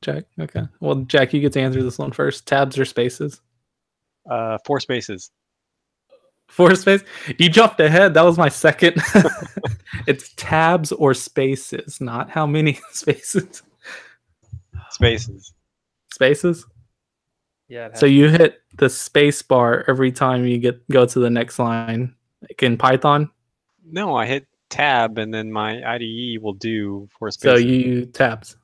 S1: Jack, okay. Well, Jack, you get to answer this one first. Tabs or spaces?
S3: Uh, four spaces.
S1: Four space. You jumped ahead. That was my second. (laughs) it's tabs or spaces, not how many (laughs) spaces.
S3: Spaces.
S1: Spaces.
S2: yeah.
S1: So you hit the space bar every time you get go to the next line. Like in Python.
S3: No, I hit tab and then my IDE will do four
S1: So
S3: spaces.
S1: you tabs.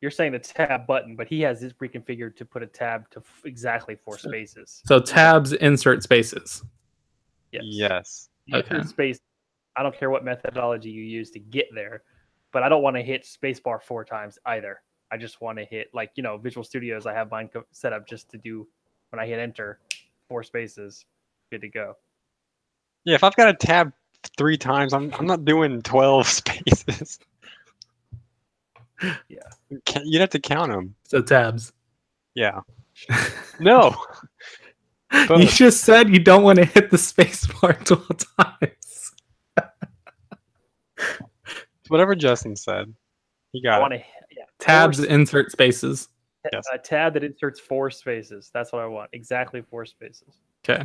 S2: you're saying the tab button, but he has this pre-configured to put a tab to f- exactly four spaces.
S1: So tabs insert spaces.
S2: Yes.
S3: Yes.
S2: You
S1: Okay.
S2: space. I don't care what methodology you use to get there, but I don't want to hit spacebar four times either. I just want to hit like you know Visual Studios. I have mine co- set up just to do when I hit enter, four spaces, good to go.
S3: Yeah, if I've got a tab three times, I'm I'm not doing twelve (laughs) spaces. (laughs)
S2: Yeah.
S3: You'd have to count them.
S1: So tabs.
S3: Yeah. (laughs) No.
S1: you just said you don't want to hit the space bar 12 times.
S3: Whatever Justin said. He
S2: I
S3: got
S2: want
S3: it.
S2: to yeah
S1: Tabs
S2: four
S1: insert spaces.
S2: S-
S3: Yes.
S2: a tab that inserts four spaces. That's what I want. Exactly four spaces.
S1: Okay.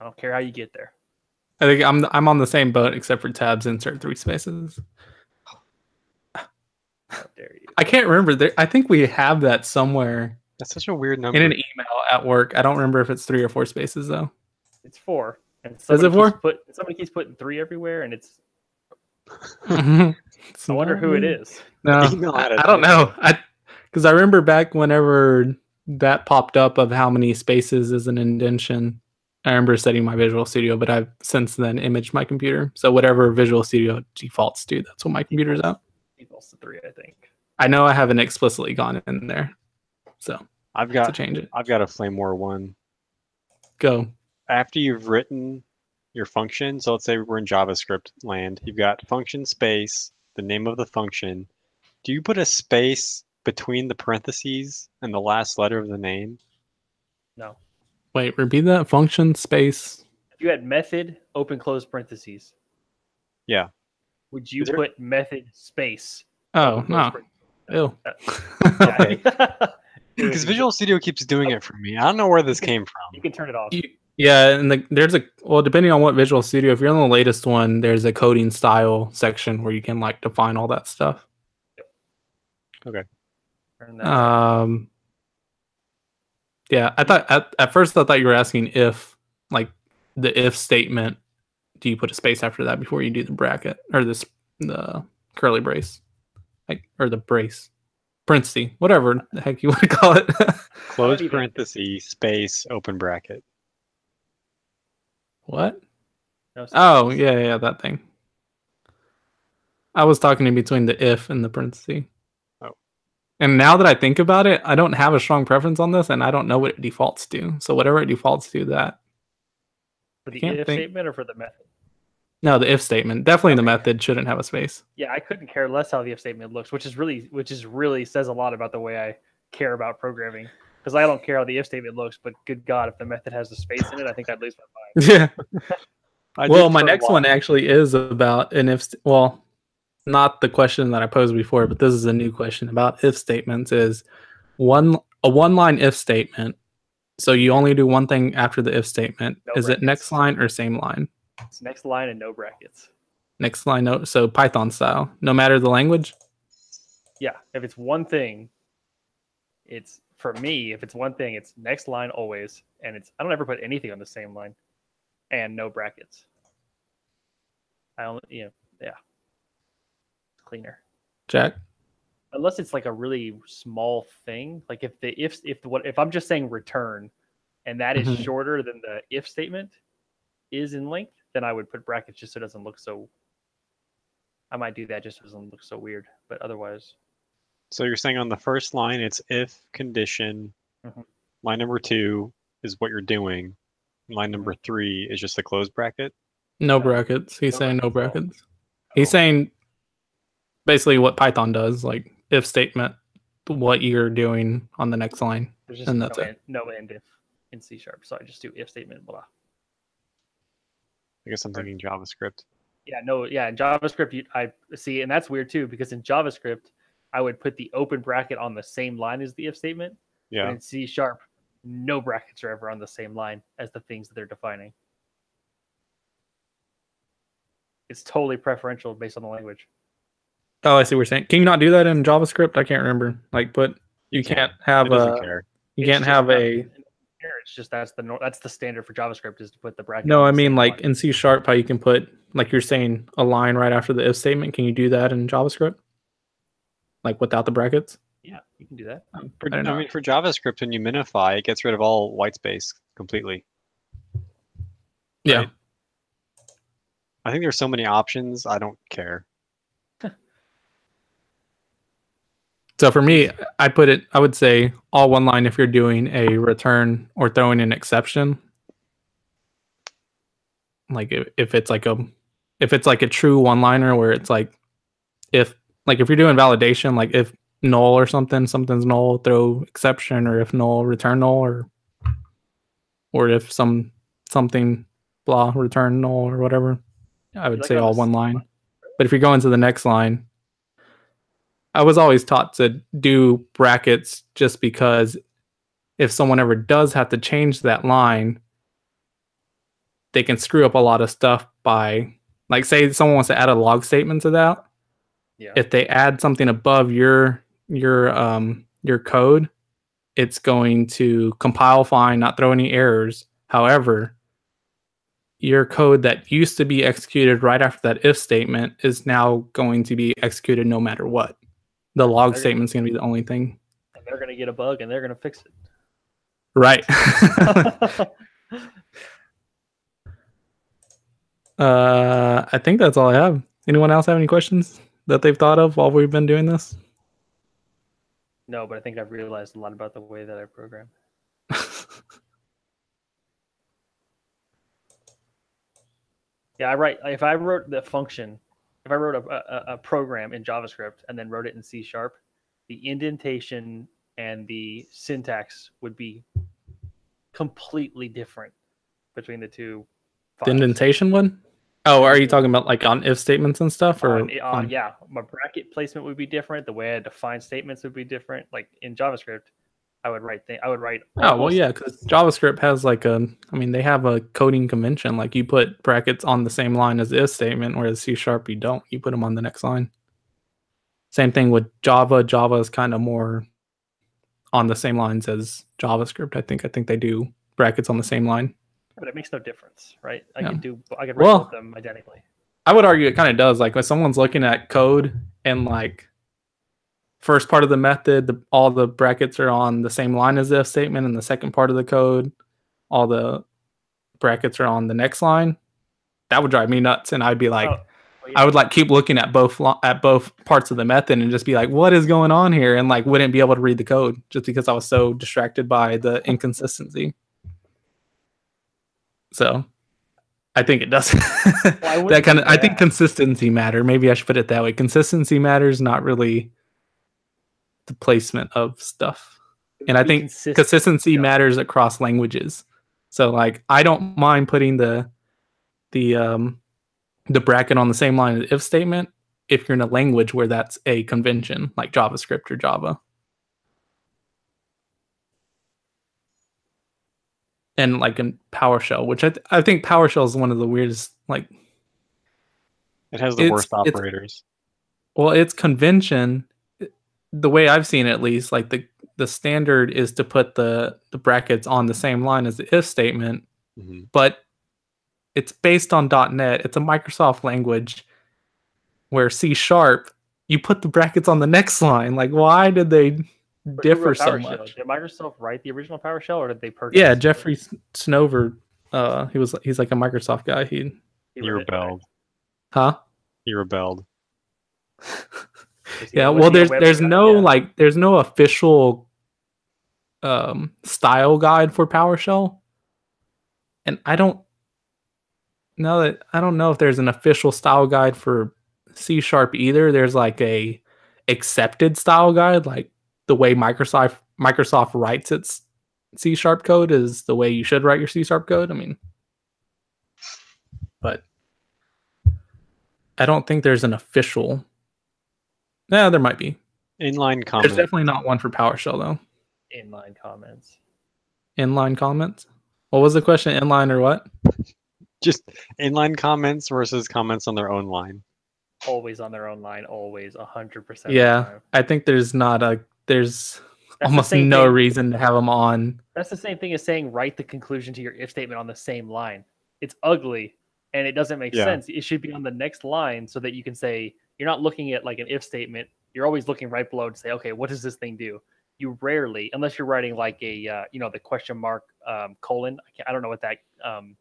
S2: I don't care how you get there.
S1: I think I'm I'm on the same boat except for tabs insert three spaces.
S2: How dare you?
S1: I can't remember. There, I think we have that somewhere
S3: That's such a weird number.
S1: in an email at work. I don't remember if it's three or four spaces though.
S2: It's four. And
S1: it four?
S2: keeps Put, somebody keeps putting three everywhere, and it's. (laughs)
S1: I
S2: I wonder who it is.
S1: No, I. I don't know. I because I remember back whenever that popped up of how many spaces is an indentation. I remember setting my Visual Studio, but I've since then imaged my computer. So whatever Visual Studio defaults to, that's what my computer's at.
S2: Equals to three, I think.
S1: I know I haven't explicitly gone in there, so
S3: I've got to
S1: change it,
S3: I've got a Flame War one.
S1: go.
S3: After you've written your function, so let's say we're in JavaScript land, you've got function space, the name of the function. Do you put a space between the parentheses and the last letter of the name?
S2: No.
S1: Wait, repeat that function space.
S2: If you had method, open close parentheses.
S3: Yeah.
S2: would you
S3: there-
S2: put method space?
S1: Oh no. Ew.
S3: Uh, (laughs)
S2: okay. (laughs)
S3: Because Visual Studio keeps doing it for me. I don't know where this came from.
S2: You can turn it off.
S1: You- Yeah, and the, there's a well, depending on what Visual Studio. If you're on the latest one, there's a coding style section where you can like define all that stuff.
S2: Turn that.
S1: Um, yeah, I thought at, at first I thought you were asking if like the if statement. Do you put a space after that before you do the bracket or this the curly brace, like or the brace, parenthesis, whatever the heck you (laughs) want to call it.
S3: Close parenthesis, space, open bracket.
S1: what?
S2: No,
S1: Oh yeah, yeah, that thing. I was talking in between the if and the parenthesis. And now that I think about it, I don't have a strong preference on this, and I don't know what it defaults to. So whatever it defaults to, that
S2: for the if
S1: think-
S2: statement or for the method?
S1: no, the if statement definitely the method shouldn't have a space.
S2: Yeah, I couldn't care less how the if statement looks, which is really, which is really says a lot about the way I care about programming. Because I don't care how the if statement looks, but good God, if the method has a space in it, I think I'd lose my mind. (laughs)
S1: Yeah. (laughs) Well, my next one actually is about an if. St- well, not the question that I posed before, but this is a new question about if statements. Is one a one line if statement? So you only do one thing after the if statement.
S2: No
S1: is it next line or same line?
S2: It's next line and no brackets.
S1: Next line, no. So Python style, no matter the language.
S2: Yeah, if it's one thing, it's for me. If it's one thing, it's next line always, and it's I don't ever put anything on the same line, and no brackets. I only, you know, yeah, cleaner.
S1: Jack.
S2: unless it's like a really small thing like if the if if what if i'm just saying return and that is
S1: Mhm.
S2: shorter than the if statement is in length then i would put brackets just so it doesn't look so i might do that just so it doesn't look so weird but otherwise
S3: So you're saying on the first line, it's if condition.
S2: Mhm.
S3: Line number two is what you're doing. Line number three is just a close bracket.
S1: No
S2: No.
S1: brackets. He's
S2: No
S1: saying no
S2: brackets at
S1: He's saying basically what Python does, like if statement, what you're doing on the next line.
S2: there's just
S1: and
S2: no,
S1: that's it.
S2: end, no end if in c sharp so i just do if statement blah
S3: I guess I'm thinking JavaScript.
S2: yeah no yeah in javascript you, i see and that's weird too because in javascript i would put the open bracket on the same line as the if statement But
S3: Yeah.
S2: in C sharp, no brackets are ever on the same line as the things that they're defining. It's totally preferential based on the language.
S1: Oh, I see what you're saying. Can you not do that in JavaScript? I can't remember. Like, but you can't have a
S3: care.
S1: you
S2: It's
S1: can't have
S2: not-
S1: a
S2: It's just that's the that's the standard for JavaScript is to put the bracket.
S1: no. I mean, like
S2: line.
S1: in C sharp, how you can put like you're saying a line right after the if statement. Can you do that in JavaScript? Like without the brackets?
S2: yeah, you can do that.
S3: For,
S1: I
S3: I, mean, for JavaScript, when you minify, it gets rid of all white space completely.
S1: Yeah.
S3: Right. I think there's so many options. I don't care.
S1: So for me, I put it. I would say all one line if you're doing a return or throwing an exception. Like if, if it's like a if it's like a true one liner where it's like if like if you're doing validation, like if null or something, something's null, throw exception, or if null, return null, or or if some something blah return null or whatever. I would
S2: like
S1: say all one line.
S2: line.
S1: But if you're going to the next line, I was always taught to do brackets just because if someone ever does have to change that line, they can screw up a lot of stuff by like say someone wants to add a log statement to that.
S2: Yeah.
S1: If they add something above your your um your code, it's going to compile fine, not throw any errors. However, your code that used to be executed right after that if statement is now going to be executed no matter what. The log
S2: They're gonna-
S1: statement is going to be the only thing.
S2: and they're gonna get a bug and they're gonna fix it. Right. (laughs) (laughs)
S1: uh, I think that's all I have. Anyone else have any questions that they've thought of while we've been doing this?
S2: no, but I think I've realized a lot about the way that I program. (laughs) Yeah, I write. If I wrote the function, if I wrote a, a, a program in JavaScript and then wrote it in C sharp, the indentation and the syntax would be completely different between the two.
S1: the indentation one? Oh, are you talking about like on if statements and stuff, or
S2: on, on-
S1: on-
S2: yeah, my bracket placement would be different. The way I define statements would be different. Like in JavaScript, I would write th- I would write.
S1: Oh well, yeah, because JavaScript has like a, I mean, they have a coding convention. Like you put brackets on the same line as the if statement, whereas C sharp you don't. You put them on the next line. Same thing with Java. Java is kind of more on the same lines as JavaScript. I think. I think they do brackets on the same line.
S2: but it makes no difference, right? I
S1: Yeah.
S2: could do I could write
S1: Well-
S2: them identically.
S1: I would argue it kind of does. Like when someone's looking at code and like first part of the method, the, all the brackets are on the same line as the if statement, and the second part of the code, all the brackets are on the next line. That would drive me nuts, and I'd be like,
S2: Oh, well,
S1: I would like keep looking at both lo- at both parts of the method and just be like, what is going on here? And like wouldn't be able to read the code just because I was so distracted by the (laughs) inconsistency. So I think it does. (laughs) That kind of I think consistency matter. Maybe I should put it that way. Consistency matters, not really the placement of stuff. And I think
S2: consistent,
S1: consistency
S2: yeah.
S1: matters across languages. So like I don't mind putting the the um the bracket on the same line as if statement if you're in a language where that's a convention like JavaScript or Java. And like in PowerShell, which I, th- I think PowerShell is one of the weirdest like
S3: It has the
S1: It's-
S3: worst
S1: it's-
S3: operators.
S1: well it's convention the way I've seen it at least like the the standard is to put the the brackets on the same line as the if statement
S3: Mhm.
S1: but it's based on .NET. It's a Microsoft language where C sharp you put the brackets on the next line. Like why did they
S2: But
S1: differ so much?
S2: Did Microsoft write the original PowerShell, or did they purchase?
S1: Yeah. Jeffrey S- Snover uh he was he's like a Microsoft guy. He
S2: He
S3: He
S2: wrote it, right?
S3: rebelled.
S1: huh?
S3: He rebelled. (laughs)
S1: Yeah, well there's there's no
S2: Yeah.
S1: like there's no official um style guide for PowerShell. And I don't know that I don't know if there's an official style guide for C sharp either. There's like a accepted style guide, like the way Microsoft Microsoft writes its C sharp code is the way you should write your C sharp code. I mean, but I don't think there's an official. Yeah, there might be.
S3: Inline
S1: comments.
S3: There's
S1: definitely not one for PowerShell though.
S2: inline comments.
S1: Inline comments. What was the question? Inline or what?
S3: Just inline comments versus comments on their own line.
S2: Always on their own line. Always a hundred percent.
S1: Yeah, I think there's not a there's
S2: That's
S1: almost
S2: the
S1: no
S2: thing.
S1: reason to have them on.
S2: That's the same thing as saying write the conclusion to your if statement on the same line. It's ugly and it doesn't make
S3: Yeah.
S2: sense. It should be on the next line so that you can say you're not looking at like an if statement. You're always looking right below to say, okay, what does this thing do? You rarely, unless you're writing like a uh, you know the question mark um, colon. I, can't, I don't know what that um,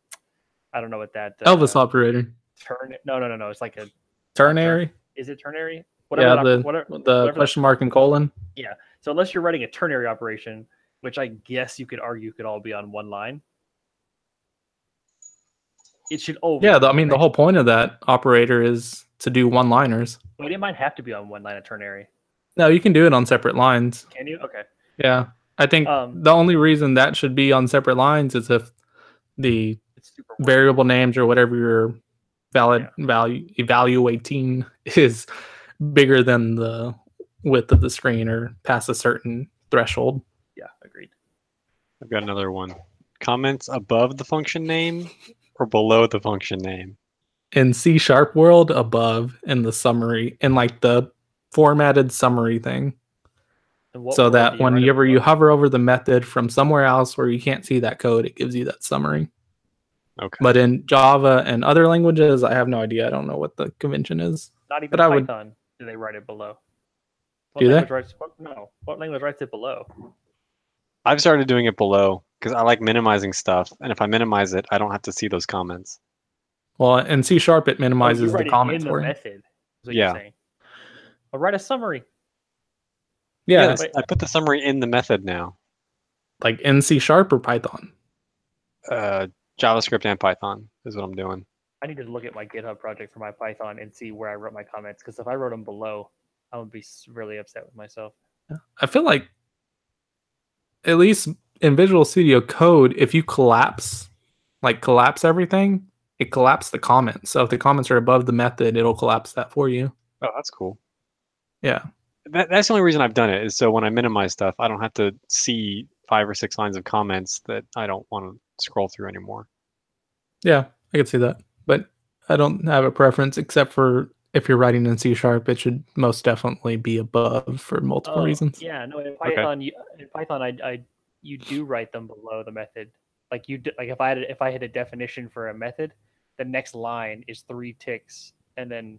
S2: I don't know what that uh,
S1: Elvis operator.
S2: turn. No, no, no, no. It's like a
S1: Ternary.
S2: is it ternary?
S1: Yeah,
S2: Whatever. that-
S1: the
S2: whatever,
S1: the
S2: whatever
S1: question mark and colon. Yeah.
S2: So unless you're writing a ternary operation, which I guess you could argue could all be on one line, it should always.
S1: Yeah, the, I mean the whole point of that operator is to do one-liners.
S2: But it might have to be on one line of ternary.
S1: No, you can do it on separate lines.
S2: Can you? Okay.
S1: Yeah, I think
S2: Um,
S1: the only reason that should be on separate lines is if the
S2: It's super. weird.
S1: variable names or whatever you're valid value evaluating (laughs) is bigger than the width of the screen or past a certain threshold.
S2: Yeah, agreed.
S3: I've got another one. Comments above the function name or below the function name?
S1: In C sharp world, above in the summary, in like the formatted summary thing. So that
S2: you write it
S1: whenever you
S2: below?
S1: hover over the method from somewhere else where you can't see that code, it gives you that summary.
S3: Okay.
S1: But in Java and other languages, I have no idea. I don't know what the convention is.
S2: not even
S1: but I would-
S2: Python do they write it below? What
S1: Do they?
S2: Writes, what, no. What language writes it below?
S3: I've started doing it below because I like minimizing stuff. And if I minimize it, I don't have to see those comments.
S1: Well, in C sharp, it
S2: Oh,
S1: minimizes
S2: write
S1: the
S2: it
S1: comments for
S2: the
S1: you.
S2: method. Is what
S3: Yeah.
S2: you're saying. But write a summary.
S1: Yeah,
S3: Yes, I put the summary in the method now.
S1: like in C sharp or Python.
S3: Uh, JavaScript and Python is what I'm doing.
S2: I need to look at my GitHub project for my Python and see where I wrote my comments. Because if I wrote them below, I would be really upset with myself.
S1: I feel like at least in Visual Studio Code, if you collapse, like collapse everything, it collapsed the comments. So if the comments are above the method, it'll collapse that for you.
S3: Oh, that's cool.
S1: Yeah.
S3: That, that's the only reason I've done it is so when I minimize stuff, I don't have to see five or six lines of comments that I don't want to scroll through anymore.
S1: Yeah, I could see that. But I don't have a preference except for if you're writing in C sharp, it should most definitely be above for multiple
S2: Oh,
S1: reasons.
S2: Yeah, no, in
S3: Okay.
S2: Python, you, in Python, I, I, you do write them below the method. Like you, d- like if I had, if I had a definition for a method, the next line is three ticks, and then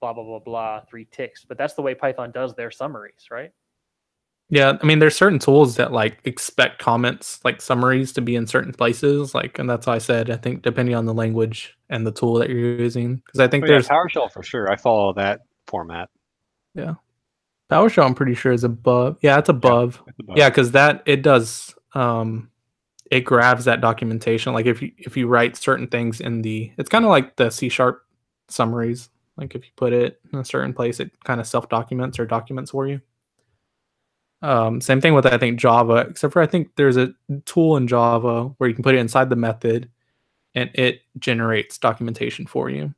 S2: blah blah blah blah three ticks. But that's the way Python does their summaries, right?
S1: Yeah, I mean, there's certain tools that like expect comments, like summaries, to be in certain places. Like, and that's why I said I think depending on the language and the tool that you're using, because I think
S3: Oh, yeah,
S1: there's
S3: PowerShell for sure. I follow that format. Yeah.
S1: PowerShell. I'm pretty sure is above. Yeah, it's above.
S3: It's above.
S1: Yeah, because that it does. Um, it grabs that documentation. Like if you if you write certain things in the, it's kind of like the C sharp summaries. Like if you put it in a certain place, it kind of self documents or documents for you. Um, same thing with I think Java, except for I think there's a tool in Java where you can put it inside the method, and it generates documentation for you.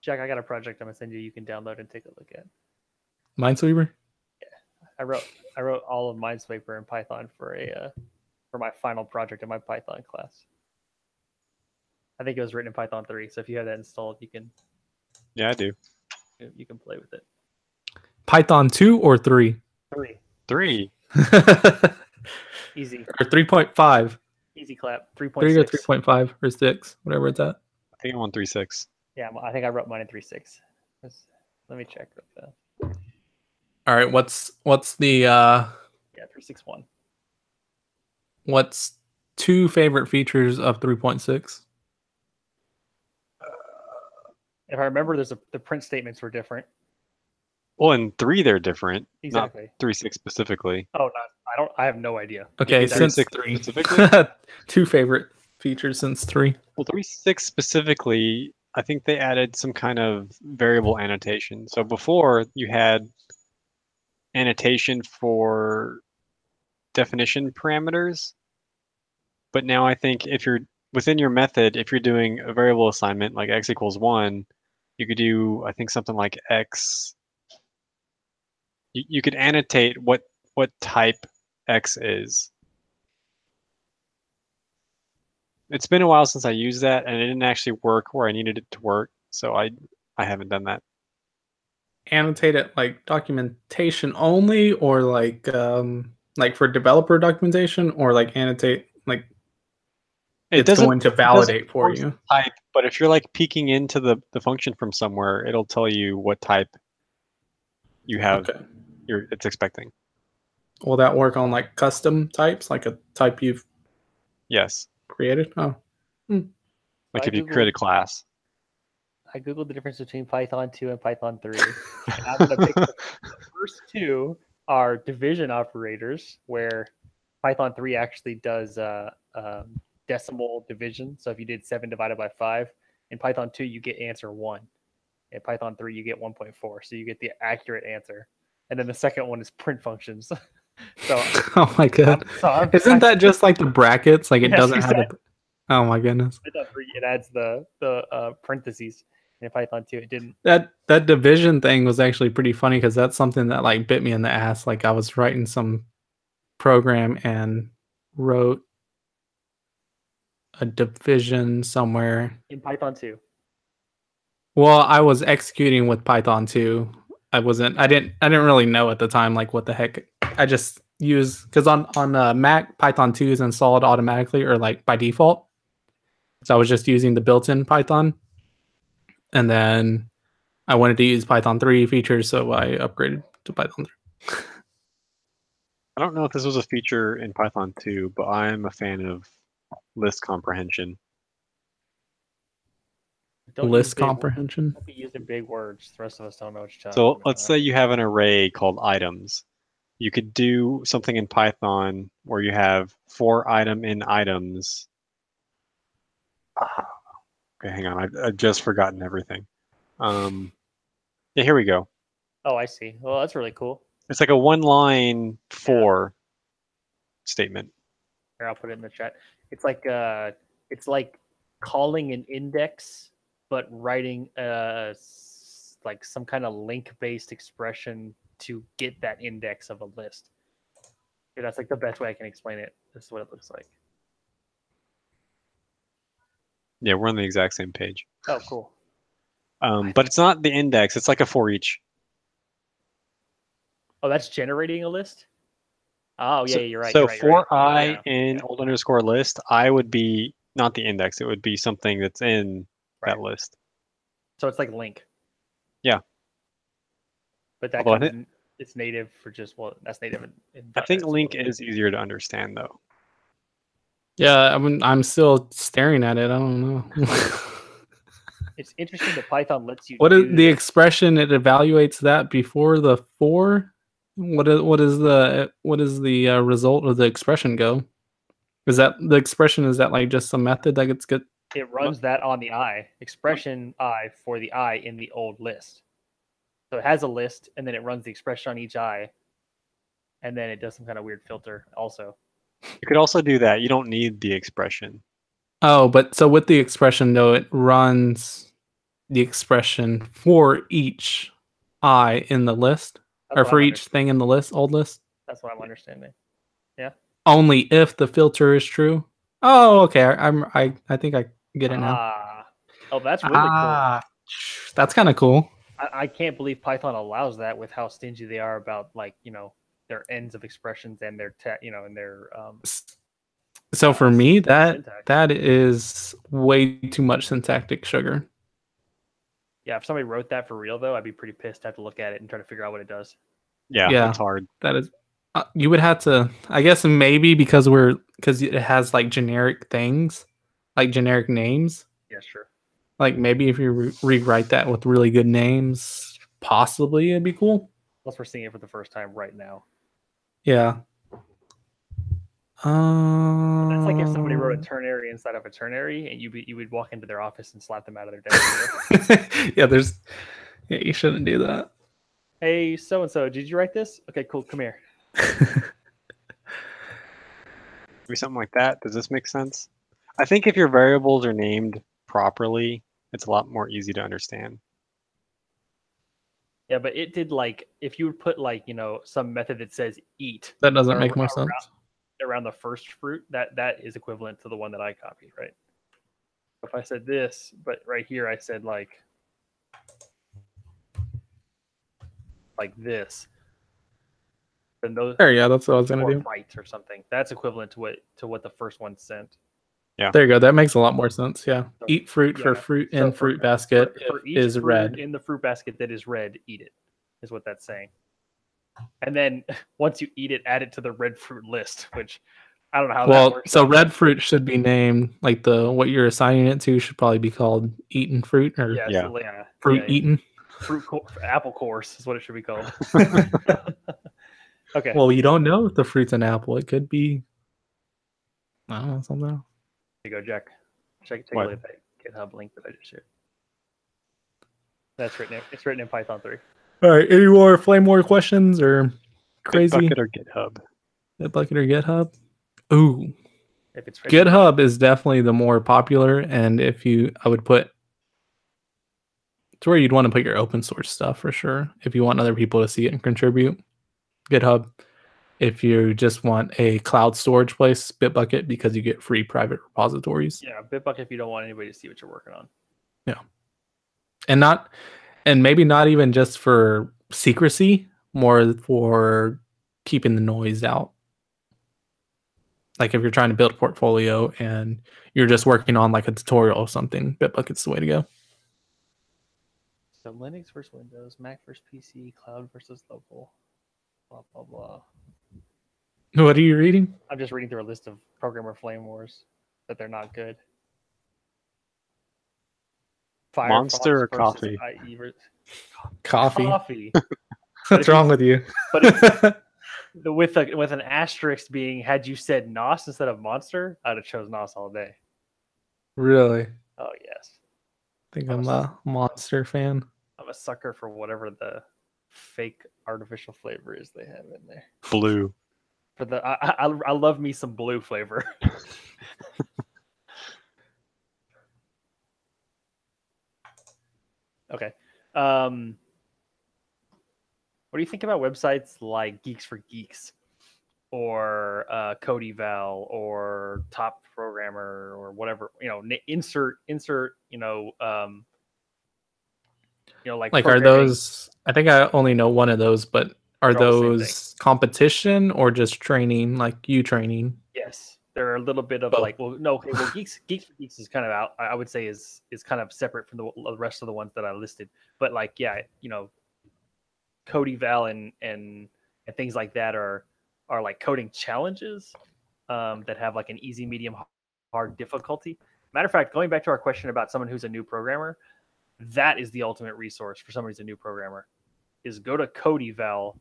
S2: Jack, I got a project I'm gonna send you. You can download and take a look at.
S1: Minesweeper.
S2: Yeah, I wrote, I wrote all of Minesweeper in Python for a, uh, for my final project in my Python class. I think it was written in Python 3. So if you have that installed, you can,
S3: yeah, I do.
S2: you can play with it.
S1: Python two or
S2: 3?
S3: 3.
S1: 3. (laughs)
S2: easy, Or
S1: three point five,
S2: easy clap. Three point
S1: three or three point five or six, whatever it's at.
S3: I think I'm on three six.
S2: Yeah, I think I wrote mine in three six. Let's- me check.
S1: All right, what's what's the uh
S2: Yeah, three six one.
S1: What's two favorite features of 3.6?
S2: If I remember, there's a the print statements were different.
S3: Well, in three they're different.
S2: Exactly.
S3: Not three six specifically.
S2: Oh, not. I don't. I have no idea.
S1: Okay,
S3: me
S1: since
S3: 3.6
S1: three.
S3: specifically? (laughs)
S1: two favorite features since three.
S3: Well, three six specifically, I think they added some kind of variable annotation. So before you had annotation for definition parameters, but now I think if you're within your method, if you're doing a variable assignment like x equals one, you could do I think something like x. You, you could annotate what what type x is. It's been a while since I used that, and it didn't actually work where I needed it to work, so I I haven't done that.
S1: Annotate it like documentation only, or like um like for developer documentation, or like annotate like
S3: It
S1: it's
S3: doesn't
S1: going to validate for you.
S3: type, but if you're like peeking into the the function from somewhere, it'll tell you what type you have.
S1: Okay.
S3: You're it's expecting.
S1: Will that work on like custom types, like a type you've
S3: Yes,
S1: created? Oh, hmm.
S3: like
S2: I
S3: if you create a class.
S2: I googled the difference between Python 2 and Python 3. and I'm gonna pick the first two are division operators, where Python 3 actually does uh, um, decimal division. So if you did 7 divided by 5, in Python 2, you get answer 1. In Python 3, you get 1.4. So you get the accurate answer. And then the second one is print functions. (laughs) so, (laughs)
S1: oh my god!
S2: so I'm,
S1: Isn't that just like the brackets? Like it (laughs)
S2: Yes,
S1: doesn't have. A, oh my goodness!
S2: It adds the, the uh, parentheses. In Python 2, it didn't.
S1: That that division thing was actually pretty funny because that's something that like bit me in the ass. Like I was writing some program and wrote a division somewhere.
S2: In Python 2.
S1: Well, I was executing with Python 2. I wasn't. I didn't. I didn't really know at the time like what the heck. I just use because on on uh, Mac Python 2 is installed automatically or like by default. So I was just using the built-in Python, and then I wanted to use Python 3 features, so I upgraded to Python 3.
S3: I don't know if this was a feature in Python 2, but I'm a fan of list comprehension.
S2: Don't
S1: List
S2: big-
S1: comprehension.
S2: Don't be using big words. The rest of us don't know what you're talking
S3: So
S2: about.
S3: let's say you have an array called items. You could do something in Python where you have for item in items. Ah, Okay, hang on. I've, I've just forgotten everything. Um, yeah, here we go.
S2: Oh, I see. Well, that's really cool.
S3: It's like a one line for statement.
S2: Here, I'll put it in the chat. It's like uh, it's like calling an index, but writing uh like some kind of LINQ-based expression to get that index of a list. Yeah, that's like the best way I can explain it. This is what it looks like.
S3: Yeah, we're on the exact same page.
S2: Oh, cool.
S3: Um, but it's not the index. It's like a for each.
S2: Oh, that's generating a list. Oh, yeah,
S3: So-
S2: you're right.
S3: So
S2: you're right,
S3: for
S2: right.
S3: i
S2: Yeah,
S3: in
S2: yeah.
S3: old underscore list, I would be not the index. It would be something that's in that list.
S2: So it's like LINQ.
S3: Yeah.
S2: But that comes
S3: thi-
S2: in, it's native for just well, that's native in, in
S3: I think
S2: LINQ
S3: is easier to understand though.
S1: Yeah, I'm I'm still staring at it. I don't know. (laughs)
S2: It's interesting that Python lets you.
S1: what is the
S2: this.
S1: expression? It evaluates that before the for. What is what is the what is the uh, result of the expression go? Is that the expression? Is that like just some method that gets get?
S2: It runs that on the i expression i for the i in the old list. So it has a list, and then it runs the expression on each i, and then it does some kind of weird filter also.
S3: You could also do that. You don't need the expression.
S1: Oh, but so with the expression though, it runs the expression for each i in the list,
S2: That's
S1: or for each thing in the list, old list.
S2: That's what I'm understanding. Yeah.
S1: Only if the filter is true. Oh, okay. I, I'm I I think I get it now.
S2: Ah, oh, that's really
S1: Ah, that's kind of cool.
S2: cool. I, I can't believe Python allows that with how stingy they are about like you know their ends of expressions and their te- you know and their um
S1: So for me, that
S2: syntax.
S1: that is way too much syntactic sugar.
S2: yeah. If somebody wrote that for real though, I'd be pretty pissed to have to look at it and try to figure out what it does.
S3: Yeah,
S1: Yeah.
S3: it's hard.
S1: That is, uh, you would have to. I guess maybe because we're because it has like generic things, like generic names.
S2: Yeah, sure.
S1: Like maybe if you re- rewrite that with really good names, possibly it'd be cool.
S2: Plus, we're seeing it for the first time right now.
S1: Yeah. Um,
S2: That's like if somebody wrote a ternary inside of a ternary, and you be, you would walk into their office and slap them out of their desk. (laughs)
S1: yeah, there's. Yeah, you shouldn't do that.
S2: hey, so and so, did you write this? Okay, cool. Come here. (laughs)
S3: Maybe something like that. Does this make sense? I think if your variables are named properly, it's a lot more easy to understand.
S2: Yeah, but it did like if you would put like you know some method that says eat
S1: That doesn't make more
S2: around-
S1: sense.
S2: around the first fruit, that that is equivalent to the one that I copied, right? If I said this, but right here I said like like this, then those
S1: There, yeah, that's what I was gonna do.
S2: or something. That's equivalent to what to what the first one sent.
S1: There you go. That makes a lot more sense. Yeah.
S2: So-
S1: Eat fruit for
S2: yeah,
S1: fruit
S2: So
S1: in
S2: for-
S1: fruit basket
S2: for, for
S1: is
S2: fruit
S1: red.
S2: in the fruit basket that is red. Eat it, is what that's saying. And then (laughs) once you eat it, add it to the red fruit list, which I don't know how that
S1: Well, so red fruit should be named like the what you're assigning it to should probably be called eaten fruit or
S2: yeah,
S3: Yeah.
S2: so, yeah,
S1: fruit
S2: yeah,
S1: eaten.
S2: fruit co- apple course is what it should be called. (laughs) (laughs) okay.
S1: Well, you don't know if the fruit's an apple. It could be. I don't know something. else.
S2: Here you go, Jack. Check take
S3: What?
S2: a look at that GitHub link that I just shared. That's written. In, it's written in Python three.
S1: All right. Any more flame war questions or crazy
S3: Bitbucket or GitHub?
S1: Bitbucket or GitHub? Ooh,
S2: If it's
S1: GitHub is definitely the more popular, and if you, I would put. It's where you'd want to put your open source stuff for sure. If you want other people to see it and contribute, GitHub. If you just want a cloud storage place, Bitbucket, because you get free private repositories.
S2: yeah, Bitbucket if you don't want anybody to see what you're working on. Yeah.
S1: And not and maybe not even just for secrecy more for keeping the noise out like if you're trying to build a portfolio and you're just working on like a tutorial or something bitbucket's the way to go
S2: So Linux versus Windows, Mac versus PC, cloud versus local, blah blah blah.
S1: What are you reading
S2: I'm just reading through a list of programmer flame wars that they're not good.
S3: Fire Monster or coffee?
S2: IE ver-
S1: coffee
S2: Coffee. (laughs)
S1: what's wrong with you
S2: But if, (laughs) with a, with an asterisk being, had you said NOS instead of Monster, I'd have chose NOS all day.
S1: really
S2: Oh yes,
S1: i think
S2: I'm
S1: i'm
S2: a
S1: a monster fan
S2: I'm a sucker for whatever the fake artificial flavor is they have in there.
S3: Blue
S2: for the I, I, I love me some blue flavor. (laughs) okay. Um, what do you think about websites like Geeks for Geeks or uh, CodeEval or Top Programmer or whatever? You know, insert insert you know um, you know like
S1: like are those? I think I only know one of those, but are
S2: They're all the same thing.
S1: those competition or just training, like you training?
S2: Yes, they're a little bit of
S1: Both.
S2: like, well, no, okay, well, Geeks Geeks for Geeks is kind of out. I would say is is kind of separate from the, the rest of the ones that I listed. But like, yeah, you know, CodeEval and and and things like that are are like coding challenges um, that have like an easy, medium, hard difficulty. Matter of fact, going back to our question about someone who's a new programmer, that is the ultimate resource for someone who's a new programmer. Is go to Cody CodeEval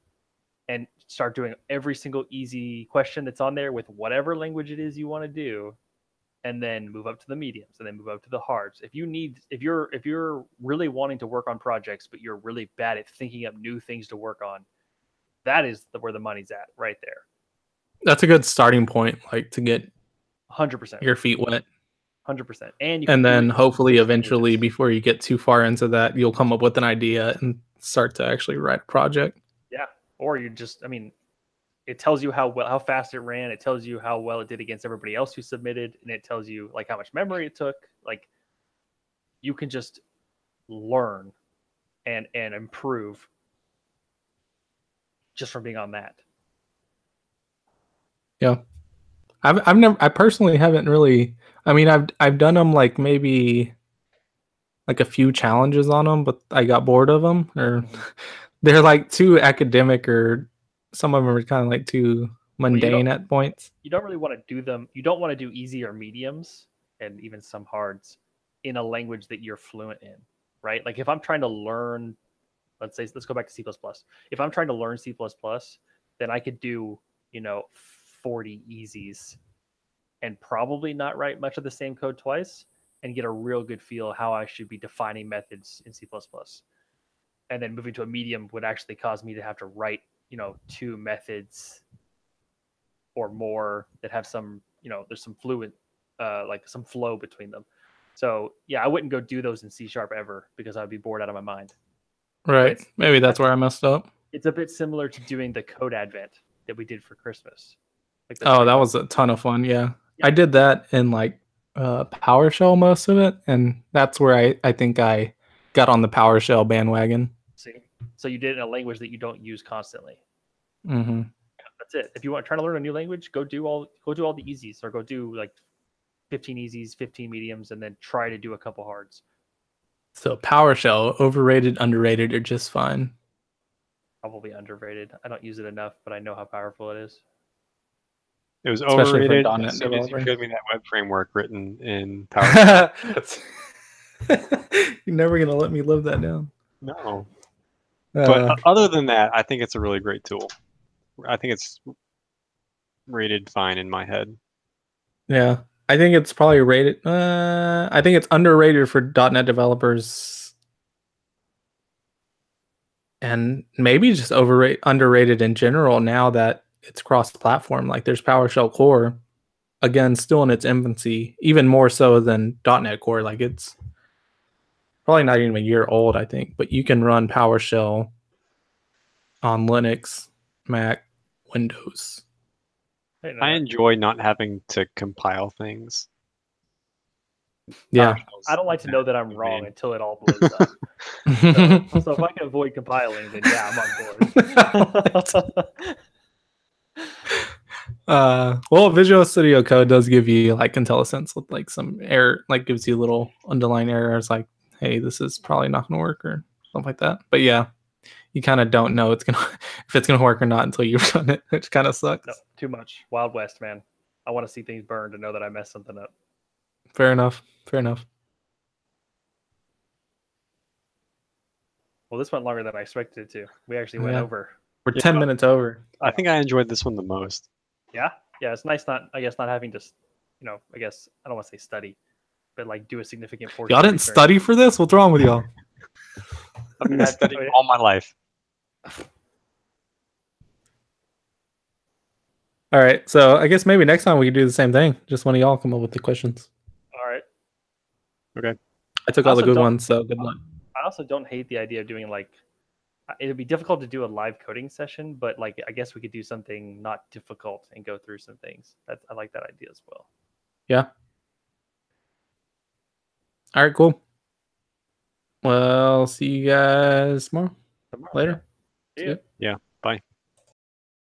S2: and start doing every single easy question that's on there with whatever language it is you want to do and then move up to the mediums and then move up to the hards. If you need if you're if you're really wanting to work on projects but you're really bad at thinking up new things to work on that is the, where the money's at right there.
S1: That's a good starting point, like to get
S2: 100%
S1: your feet wet,
S2: 100% and you
S1: and then hopefully, eventually, before you get too far into that, you'll come up with an idea and start to actually write a project.
S2: Or you just i mean it tells you how well how fast it ran. It tells you how well it did against everybody else who submitted and it tells you like how much memory it took. Like you can just learn and and improve just from being on that. Yeah.
S1: I've I've never I personally haven't really I mean I've I've done them like maybe like a few challenges on them but I got bored of them or mm-hmm. (laughs) they're like too academic or some of them are kind of like too mundane at points.
S2: you don't really want to do them you don't want to do easy or mediums and even some hards in a language that you're fluent in right? Like if i'm trying to learn let's say let's go back to c++ if i'm trying to learn c++ then i could do you know 40 easies and probably not write much of the same code twice and get a real good feel how i should be defining methods in c++ and then moving to a medium would actually cause me to have to write you know two methods or more that have some you know there's some fluent uh like some flow between them so yeah i wouldn't go do those in c sharp ever because i'd be bored out of my mind
S1: Right.
S2: It's-
S1: Maybe that's where I messed up.
S2: it's a bit similar to doing the code advent that we did for christmas like
S1: Oh, that was a ton of fun. Yeah.
S2: Yeah.
S1: I did that in like uh PowerShell most of it and that's where I I think I got on the PowerShell bandwagon.
S2: See so you did it in a language that you don't use constantly
S1: Mhm.
S2: that's it if you want trying to learn a new language go do all go do all the easies or go do like 15 easies 15 mediums and then try to do a couple hards
S1: So PowerShell overrated, underrated or just fine.
S2: probably underrated i don't use it enough but i know how powerful it is
S3: It was
S1: Especially for
S3: overrated
S1: .NET
S3: as soon as you showed me that web framework written in (laughs) Power. (laughs)
S1: You're never gonna let me live that down.
S3: no, but
S1: Uh,
S3: other than that, I think it's a really great tool. I think it's rated fine in my head.
S1: yeah, I think it's probably rated. Uh, I think it's underrated for .NET developers, and maybe just overrated, underrated in general. Now that it's cross-platform, like there's PowerShell Core, again, still in its infancy, even more so than .NET Core. Like it's probably not even a year old, I think, but you can run PowerShell on Linux, Mac, Windows.
S3: I enjoy not having to compile things.
S1: Yeah.
S2: I don't like to know that I'm wrong until it all blows up. (laughs) So, so if I can avoid compiling, then yeah, I'm on board. (laughs)
S1: uh, well, Visual Studio Code does give you like IntelliSense with like some error, like gives you little underlying errors, like, hey, this is probably not going to work or stuff like that. But yeah, you kind of don't know it's gonna (laughs) if it's gonna work or not until you've done it, which kind of sucks.
S2: no, too much. Wild West, man. I want to see things burn to know that I messed something up.
S1: Fair enough. Fair enough.
S2: Well, this went longer than I expected it to. We actually oh, went
S1: Yeah.
S2: over.
S1: We're
S3: Yeah.
S1: ten minutes over.
S3: I think I enjoyed this one the most.
S2: Yeah, yeah. It's nice not, I guess, not having to, you know, I guess I don't want to say study, but like do a significant portion.
S1: Y'all didn't study for this? What's wrong with y'all? (laughs)
S3: I've been studying (laughs) all my life.
S1: All right, so I guess maybe next time we can do the same thing. Just one of y'all come up with the questions.
S2: All right. Okay.
S1: I took I all the good ones, so good luck.
S2: I also don't hate the idea of doing like it would be difficult to do a live coding session, but like I guess we could do something not difficult and go through some things. That I like that idea as well.
S1: Yeah. All right, cool. Well, see you guys tomorrow.
S2: tomorrow.
S1: Later.
S2: Yeah.
S3: yeah. Bye.